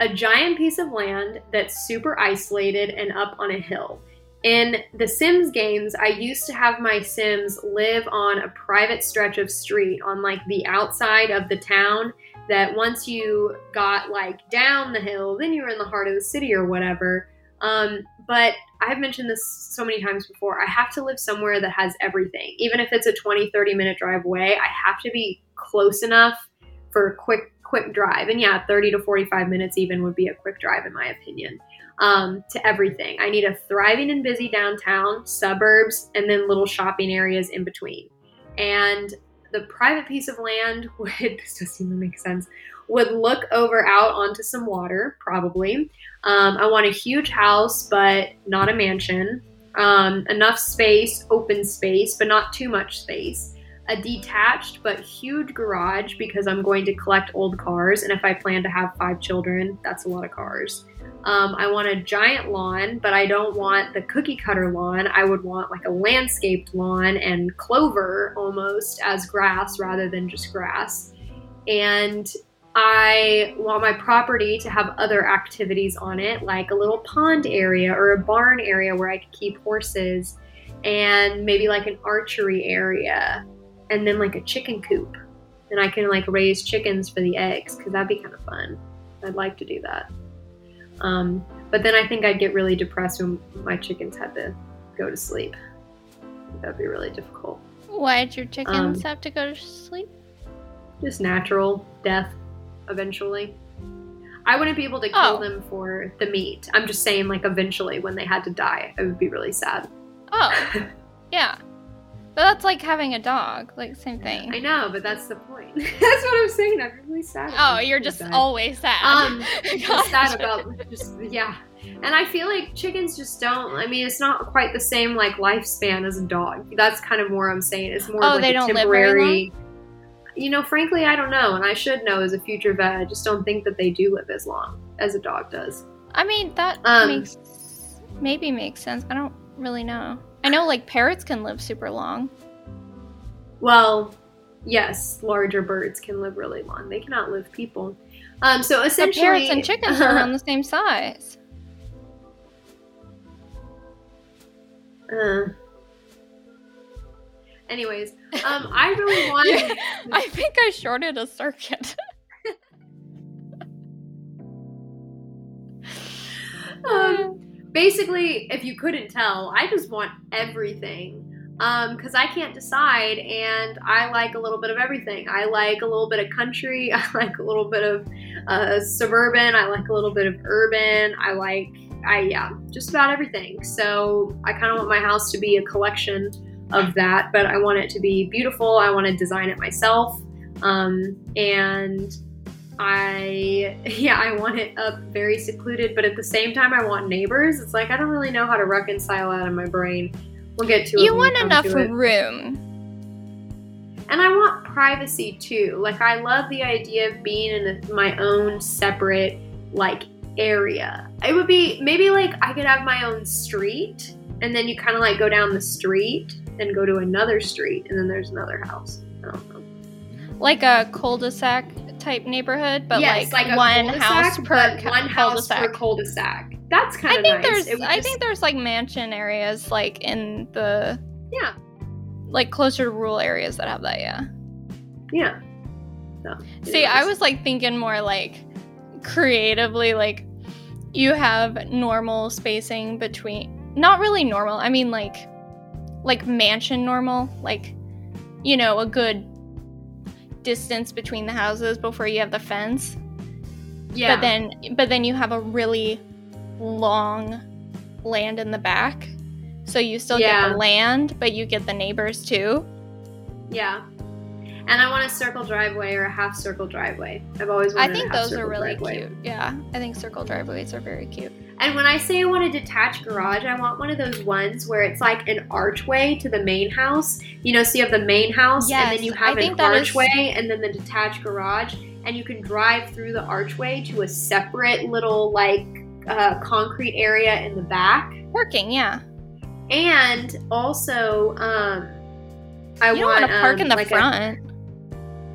A giant piece of land that's super isolated and up on a hill. In the Sims games, I used to have my Sims live on a private stretch of street on like the outside of the town. That once you got like down the hill, then you were in the heart of the city or whatever. Um, but I've mentioned this so many times before. I have to live somewhere that has everything. Even if it's a 20, 30 minute drive away, I have to be close enough for a quick, quick drive. And yeah, 30 to 45 minutes even would be a quick drive, in my opinion um, to everything. I need a thriving and busy downtown, suburbs, and then little shopping areas in between. And the private piece of land would, this doesn't even make sense, would look over out onto some water, probably. Um, I want a huge house, but not a mansion. Um, enough space, open space, but not too much space. A detached but huge garage because I'm going to collect old cars. And if I plan to have five children, that's a lot of cars. Um, I want a giant lawn, but I don't want the cookie cutter lawn. I would want like a landscaped lawn and clover almost as grass rather than just grass. And I want my property to have other activities on it, like a little pond area or a barn area where I could keep horses, and maybe like an archery area, and then like a chicken coop. And I can like raise chickens for the eggs because that'd be kind of fun. I'd like to do that. Um, but then I think I'd get really depressed when my chickens had to go to sleep. That'd be really difficult. Why'd your chickens um, have to go to sleep? Just natural death, eventually. I wouldn't be able to kill oh. them for the meat. I'm just saying, like, eventually when they had to die, it would be really sad. Oh, yeah. But that's like having a dog, like same thing. I know, but that's the point. that's what I'm saying. I'm really sad. Oh, you're just sad. always sad. Um, just sad about just yeah. And I feel like chickens just don't. I mean, it's not quite the same like lifespan as a dog. That's kind of more I'm saying. It's more oh, like they don't temporary. You know, frankly, I don't know, and I should know as a future vet. I just don't think that they do live as long as a dog does. I mean, that um, makes maybe makes sense. I don't really know. I know like parrots can live super long. Well, yes, larger birds can live really long. They can outlive people. Um, so essentially, but parrots and chickens are around the same size. Uh, anyways, um, I really want. yeah, I think I shorted a circuit. um, basically, if you couldn't tell, I just want everything. Because um, I can't decide, and I like a little bit of everything. I like a little bit of country. I like a little bit of uh, suburban. I like a little bit of urban. I like, I yeah, just about everything. So I kind of want my house to be a collection of that, but I want it to be beautiful. I want to design it myself, um, and I yeah, I want it up very secluded, but at the same time I want neighbors. It's like I don't really know how to reconcile that in my brain. We'll get to it. You want enough room. And I want privacy too. Like I love the idea of being in my own separate like area. It would be maybe like I could have my own street and then you kind of like go down the street and go to another street and then there's another house. I don't know. Like a cul-de-sac type neighborhood, but yes, like, like one house per one house per cul-de-sac. that's kind of I think nice. there's I just... think there's like mansion areas like in the yeah, like closer to rural areas that have that. Yeah. Yeah. No, See, I was like thinking more like creatively, like you have normal spacing between, not really normal. I mean like, like mansion normal, like you know a good distance between the houses before you have the fence. Yeah. But then, but then you have a really long land in the back. So you still yeah. get the land, but you get the neighbors too. Yeah. And I want a circle driveway or a half circle driveway. I've always wanted I think those are really driveway. cute. Yeah. I think circle driveways are very cute. And when I say I want a detached garage, I want one of those ones where it's like an archway to the main house. You know, so you have the main house yes, and then you have I an archway is... and then the detached garage and you can drive through the archway to a separate little like uh, concrete area in the back. Working, yeah. And also, um, I you want to park um, in the like front.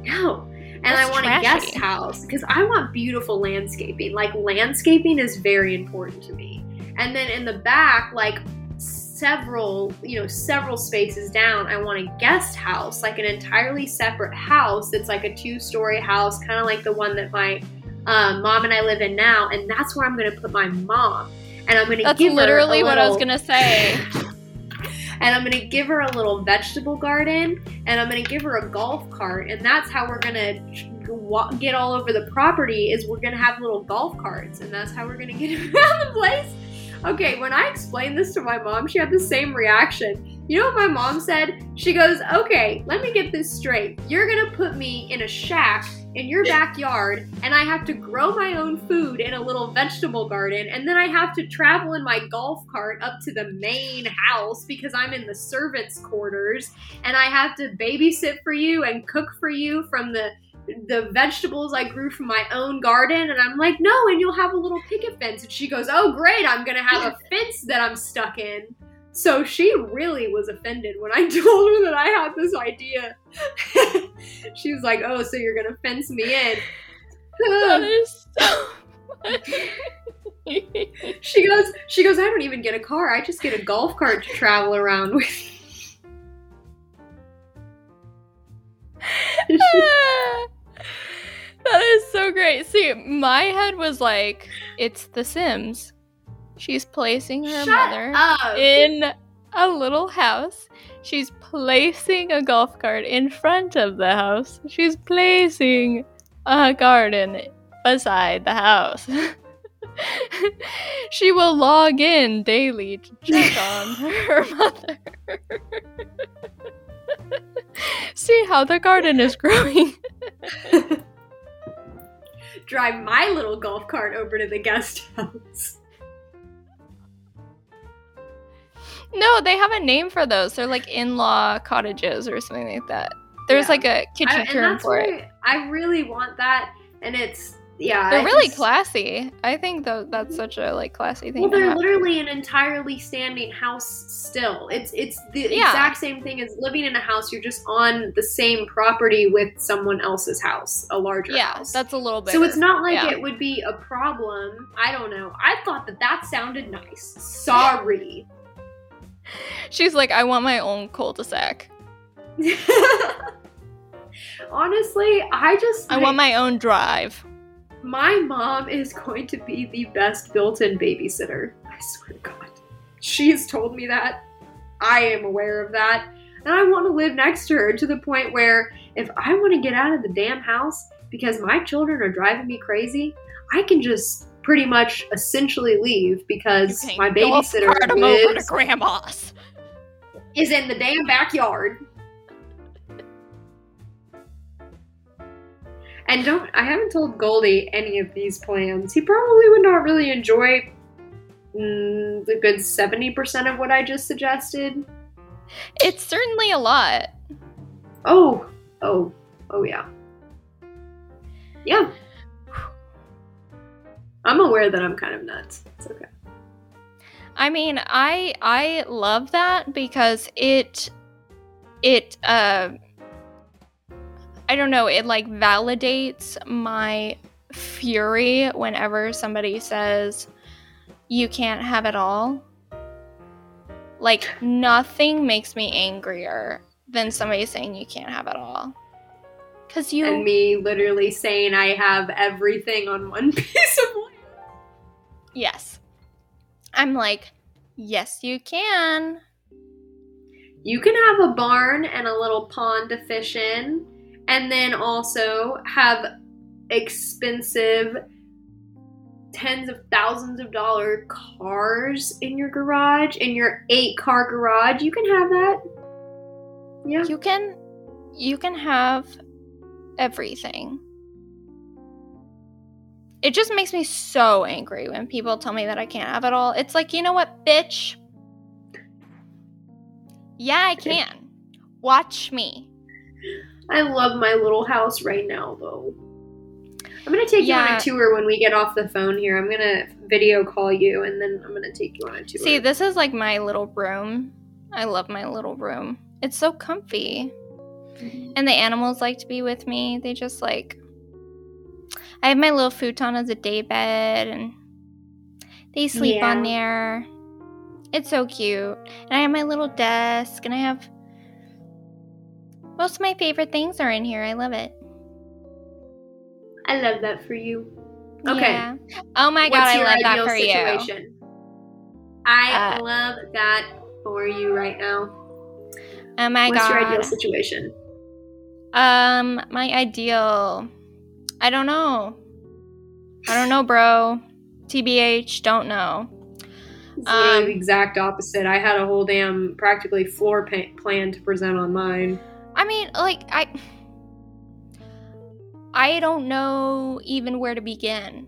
No. And That's I want trashy. a guest house because I want beautiful landscaping. Like landscaping is very important to me. And then in the back, like several, you know, several spaces down, I want a guest house, like an entirely separate house that's like a two-story house, kind of like the one that my um, mom and I live in now, and that's where I'm going to put my mom. And I'm going to give literally what I was going to say. and I'm to give her a little vegetable garden, and I'm to give her a golf cart, and that's how we're to get all over the property. Is we're to have little golf carts, and that's how we're to get around the place. Okay, when I explained this to my mom, she had the same reaction. You know what my mom said? She goes, Okay, let me get this straight. You're gonna put me in a shack in your backyard, and I have to grow my own food in a little vegetable garden, and then I have to travel in my golf cart up to the main house because I'm in the servants' quarters, and I have to babysit for you and cook for you from the the vegetables I grew from my own garden. And I'm like, no, and you'll have a little picket fence. And she goes, oh, great, I'm going to have a fence that I'm stuck in. So she really was offended when I told her that I had this idea. she was like, oh, so you're going to fence me in. that is so she goes, she goes, I don't even get a car. I just get a golf cart to travel around with. That is so great. See, my head was like, it's The Sims. She's placing her Shut mother up. in a little house. She's placing a golf cart in front of the house. She's placing a garden beside the house. she will log in daily to check on her mother. See how the garden is growing drive my little golf cart over to the guest house. No, they have a name for those. They're like in-law cottages or something like that. There's yeah. like a kitchen I, term for it. I really want that, and it's yeah, they're I really just, classy. I think though that's such a like classy thing. Well, they're literally an entirely standing house still. It's it's the yeah. exact same thing as living in a house. You're just on the same property with someone else's house, a larger yeah, house. that's a little bit. So it's not like yeah. it would be a problem. I don't know. I thought that that sounded nice. Sorry. She's like, I want my own cul-de-sac. Honestly, I just like, I want my own drive my mom is going to be the best built in babysitter. I swear to God. She's told me that. I am aware of that. And I want to live next to her to the point where if I want to get out of the damn house because my children are driving me crazy, I can just pretty much essentially leave because my babysitter is, over to grandma's. is in the damn backyard. And don't I haven't told Goldie any of these plans. He probably would not really enjoy mm, the good 70% of what I just suggested. It's certainly a lot. Oh, oh, oh yeah. Yeah. I'm aware that I'm kind of nuts. It's okay. I mean, I I love that because it it uh I don't know, it like validates my fury whenever somebody says, you can't have it all. Like nothing makes me angrier than somebody saying you can't have it all. Cause you and me literally saying I have everything on one piece of. Yes. I'm like, yes, you can. You can have a barn and a little pond to fish in, and then also have expensive tens of thousands of dollar cars in your garage, in your eight car garage. You can have that. Yeah. You can you can have everything. It just makes me so angry when people tell me that I can't have it all. It's like, you know what, bitch? Yeah, I can. Watch me. I love my little house right now, though. I'm gonna take yeah. you on a tour when we get off the phone here. I'm gonna video call you, and then I'm gonna take you on a tour. See, this is like my little room. I love my little room. It's so comfy, mm-hmm. and the animals like to be with me. They just like. I have my little futon as a day bed, and they sleep yeah. on there. It's so cute. And I have my little desk, and I have most of my favorite things are in here. I love it. I love that for you. Okay. Yeah. Oh my god, I love that for situation? you. I uh, love that for you right now. Oh my What's god. What's your ideal situation? Um, my ideal. I don't know. I don't know, bro. TBH, don't know. It's um, the exact opposite. I had a whole damn practically floor plan to present on mine. I mean, like I I don't know even where to begin.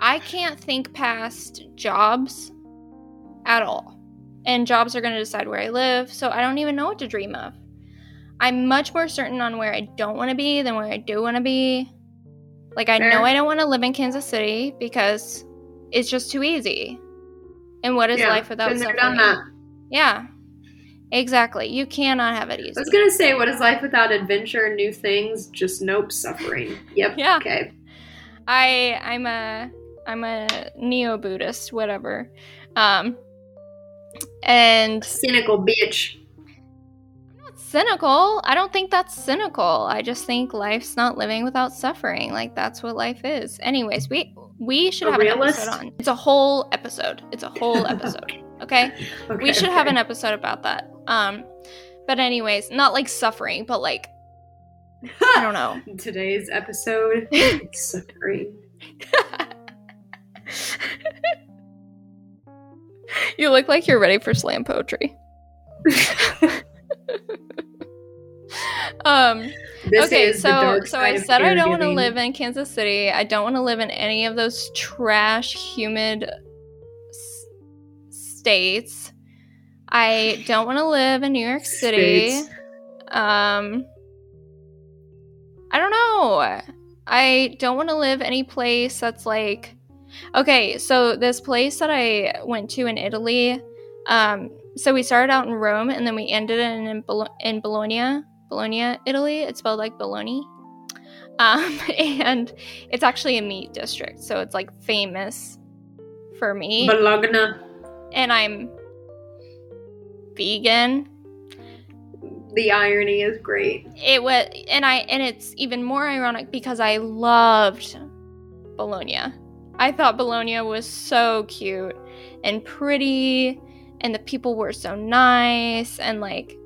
I can't think past jobs at all. And jobs are going to decide where I live, so I don't even know what to dream of. I'm much more certain on where I don't want to be than where I do want to be. Like, I Fair. know I don't want to live in Kansas City because it's just too easy. And what is yeah, life without suffering? Yeah. Exactly. You cannot have it easy. I was gonna say, what is life without adventure, new things? Just nope, suffering. Yep. yeah. Okay. I I'm a I'm a neo Buddhist, whatever. Um, and cynical bitch. Cynical. I don't think that's cynical. I just think life's not living without suffering. Like that's what life is. Anyways, we we should a have realist? an episode on. It's a whole episode. It's a whole episode. Okay? okay we should okay. have an episode about that. Um, but anyways, not like suffering, but like I don't know. Today's episode, suffering. you look like you're ready for slam poetry. um this okay so so i said i don't want to live in kansas city i don't want to live in any of those trash humid s- states I don't want to live in New York City. States. Um, I don't know. I don't want to live any place that's like. Okay, so this place that I went to in Italy. Um, so we started out in Rome and then we ended in in, in Bologna, Bologna, Italy. It's spelled like Bologna. Um, and it's actually a meat district, so it's like famous for meat. Bologna. And I'm vegan. The irony is great. It was, and I, and it's even more ironic because I loved Bologna. I thought Bologna was so cute and pretty, and the people were so nice, and like,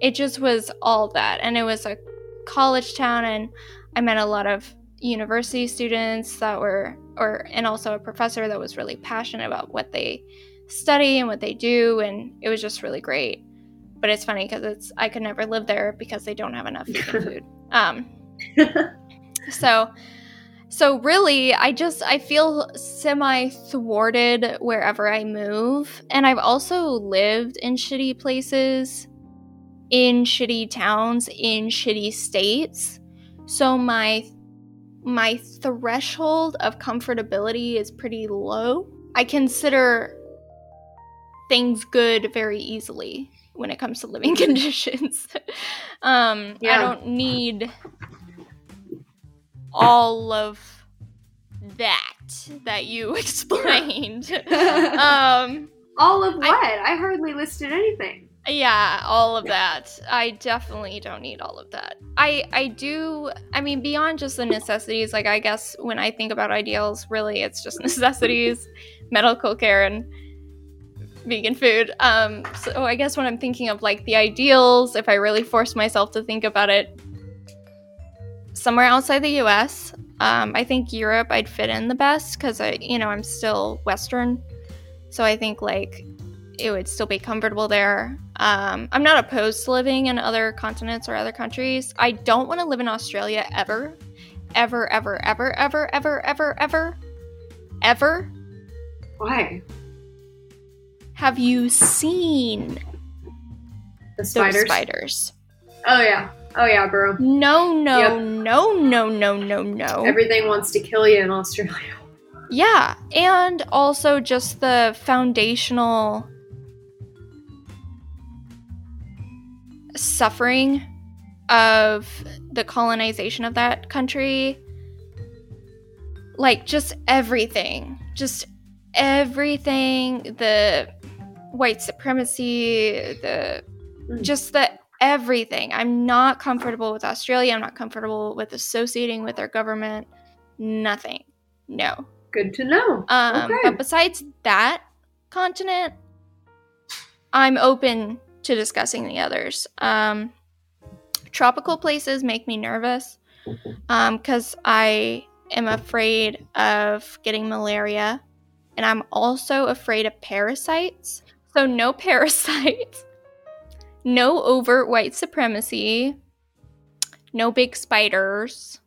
it just was all that. And it was a college town, and I met a lot of university students that were, or, and also a professor that was really passionate about what they study and what they do, and it was just really great. But it's funny because it's I could never live there because they don't have enough vegan food. Um, so so really i just i feel semi thwarted wherever i move and i've also lived in shitty places in shitty towns in shitty states so my my threshold of comfortability is pretty low i consider things good very easily when it comes to living conditions. um, yeah. I don't need all of that. that you explained. um, all of what? I, I hardly listed anything. Yeah, all of that. I definitely don't need all of that. I I do I mean beyond just the necessities, like I guess when I think about ideals, really it's just necessities, medical care and vegan food. Um so I guess when I'm thinking of like the ideals, if I really force myself to think about it somewhere outside the US, um I think Europe I'd fit in the best cuz I you know, I'm still western. So I think like it would still be comfortable there. Um, I'm not opposed to living in other continents or other countries. I don't want to live in Australia ever. Ever, ever, ever, ever, ever, ever, ever, ever. Why? Have you seen the spiders? spiders? Oh yeah. Oh yeah, bro. No, no, yep. no, no, no, no, no. Everything wants to kill you in Australia. Yeah, and also just the foundational suffering of the colonization of that country. Like, just everything. Just everything. The white supremacy, the mm. just the everything. I'm not comfortable with Australia. I'm not comfortable with associating with their government. Nothing. No. Good to know. Um, okay. But besides that continent, I'm open to discussing the others. Um, tropical places make me nervous because um, I am afraid of getting malaria, and I'm also afraid of parasites. So, no parasites, no overt white supremacy, no big spiders.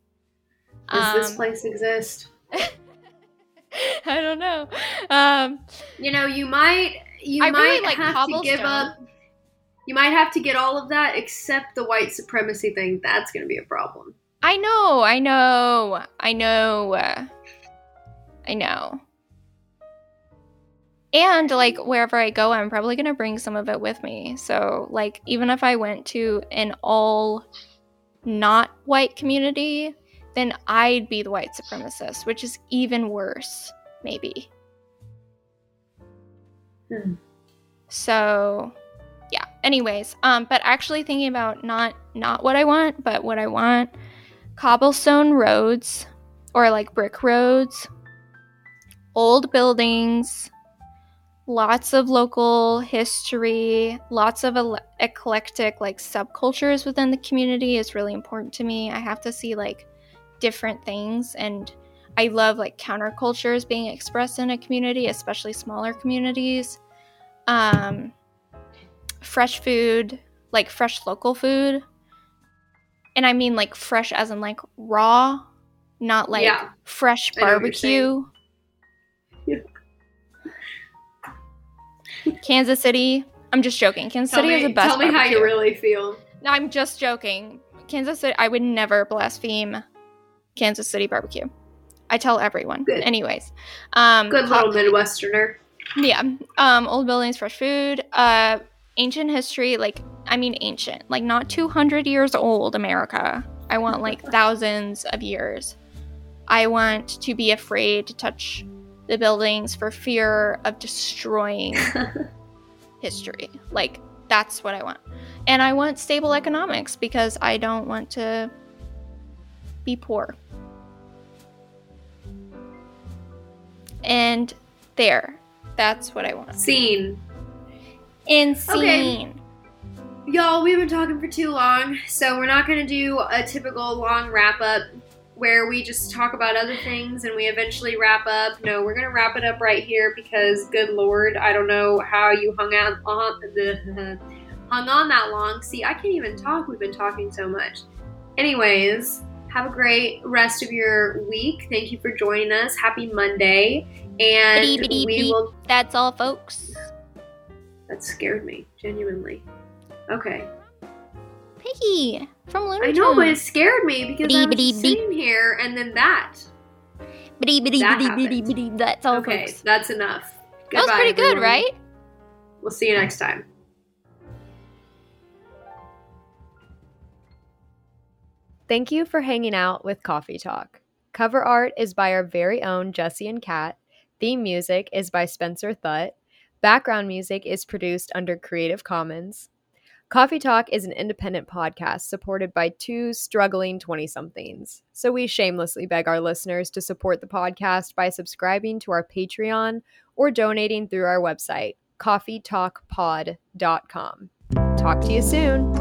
Does um, this place exist? I don't know. Um, you know, you might you I might really like have to give up you might have to get all of that except the white supremacy thing. That's going to be a problem. I know, I know, I know. I know. And like wherever I go, I'm probably going to bring some of it with me. So, like, even if I went to an all not white community, then I'd be the white supremacist, which is even worse, maybe. Hmm. So, yeah anyways um but actually thinking about not not what i want but what i want cobblestone roads or like brick roads old buildings lots of local history lots of ele- eclectic like subcultures within the community is really important to me i have to see like different things and i love like countercultures being expressed in a community especially smaller communities um fresh food, like fresh local food. And I mean like fresh as in like raw, not like yeah. fresh barbecue. Kansas City. I'm just joking. Kansas tell City me, is the best. Tell me barbecue. how you really feel. No, I'm just joking. Kansas City. I would never blaspheme Kansas City barbecue. I tell everyone. Good. Anyways, um, good little Midwesterner. Yeah. Um, old buildings, fresh food. Uh, ancient history, like, I mean, ancient, like not 200 years old America. I want like thousands of years. I want to be afraid to touch the buildings for fear of destroying history. Like, that's what I want. And I want stable economics because I don't want to be poor. And there, that's what I want. Scene. Insane. Okay. Y'all, we've been talking for too long, so we're not going to do a typical long wrap up where we just talk about other things and we eventually wrap up. No, we're going to wrap it up right here because, good lord, I don't know how you hung out on the hung on that long. See, I can't even talk. We've been talking so much. Anyways, have a great rest of your week. Thank you for joining us. Happy Monday, and we will. That's all, folks. That scared me, genuinely. Okay. Piggy from Looney I know, but it scared me because I was sitting here and then that. that That's all. Okay, folks. that's enough. Goodbye, that was pretty everyone. good, right? We'll see you next time. Thank you for hanging out with Coffee Talk. Cover art is by our very own Jesse and Kat. Theme music is by Spencer Thutt. Background music is produced under Creative Commons. Coffee Talk is an independent podcast supported by two struggling 20 somethings. So we shamelessly beg our listeners to support the podcast by subscribing to our Patreon or donating through our website, coffeetalkpod.com. Talk to you soon.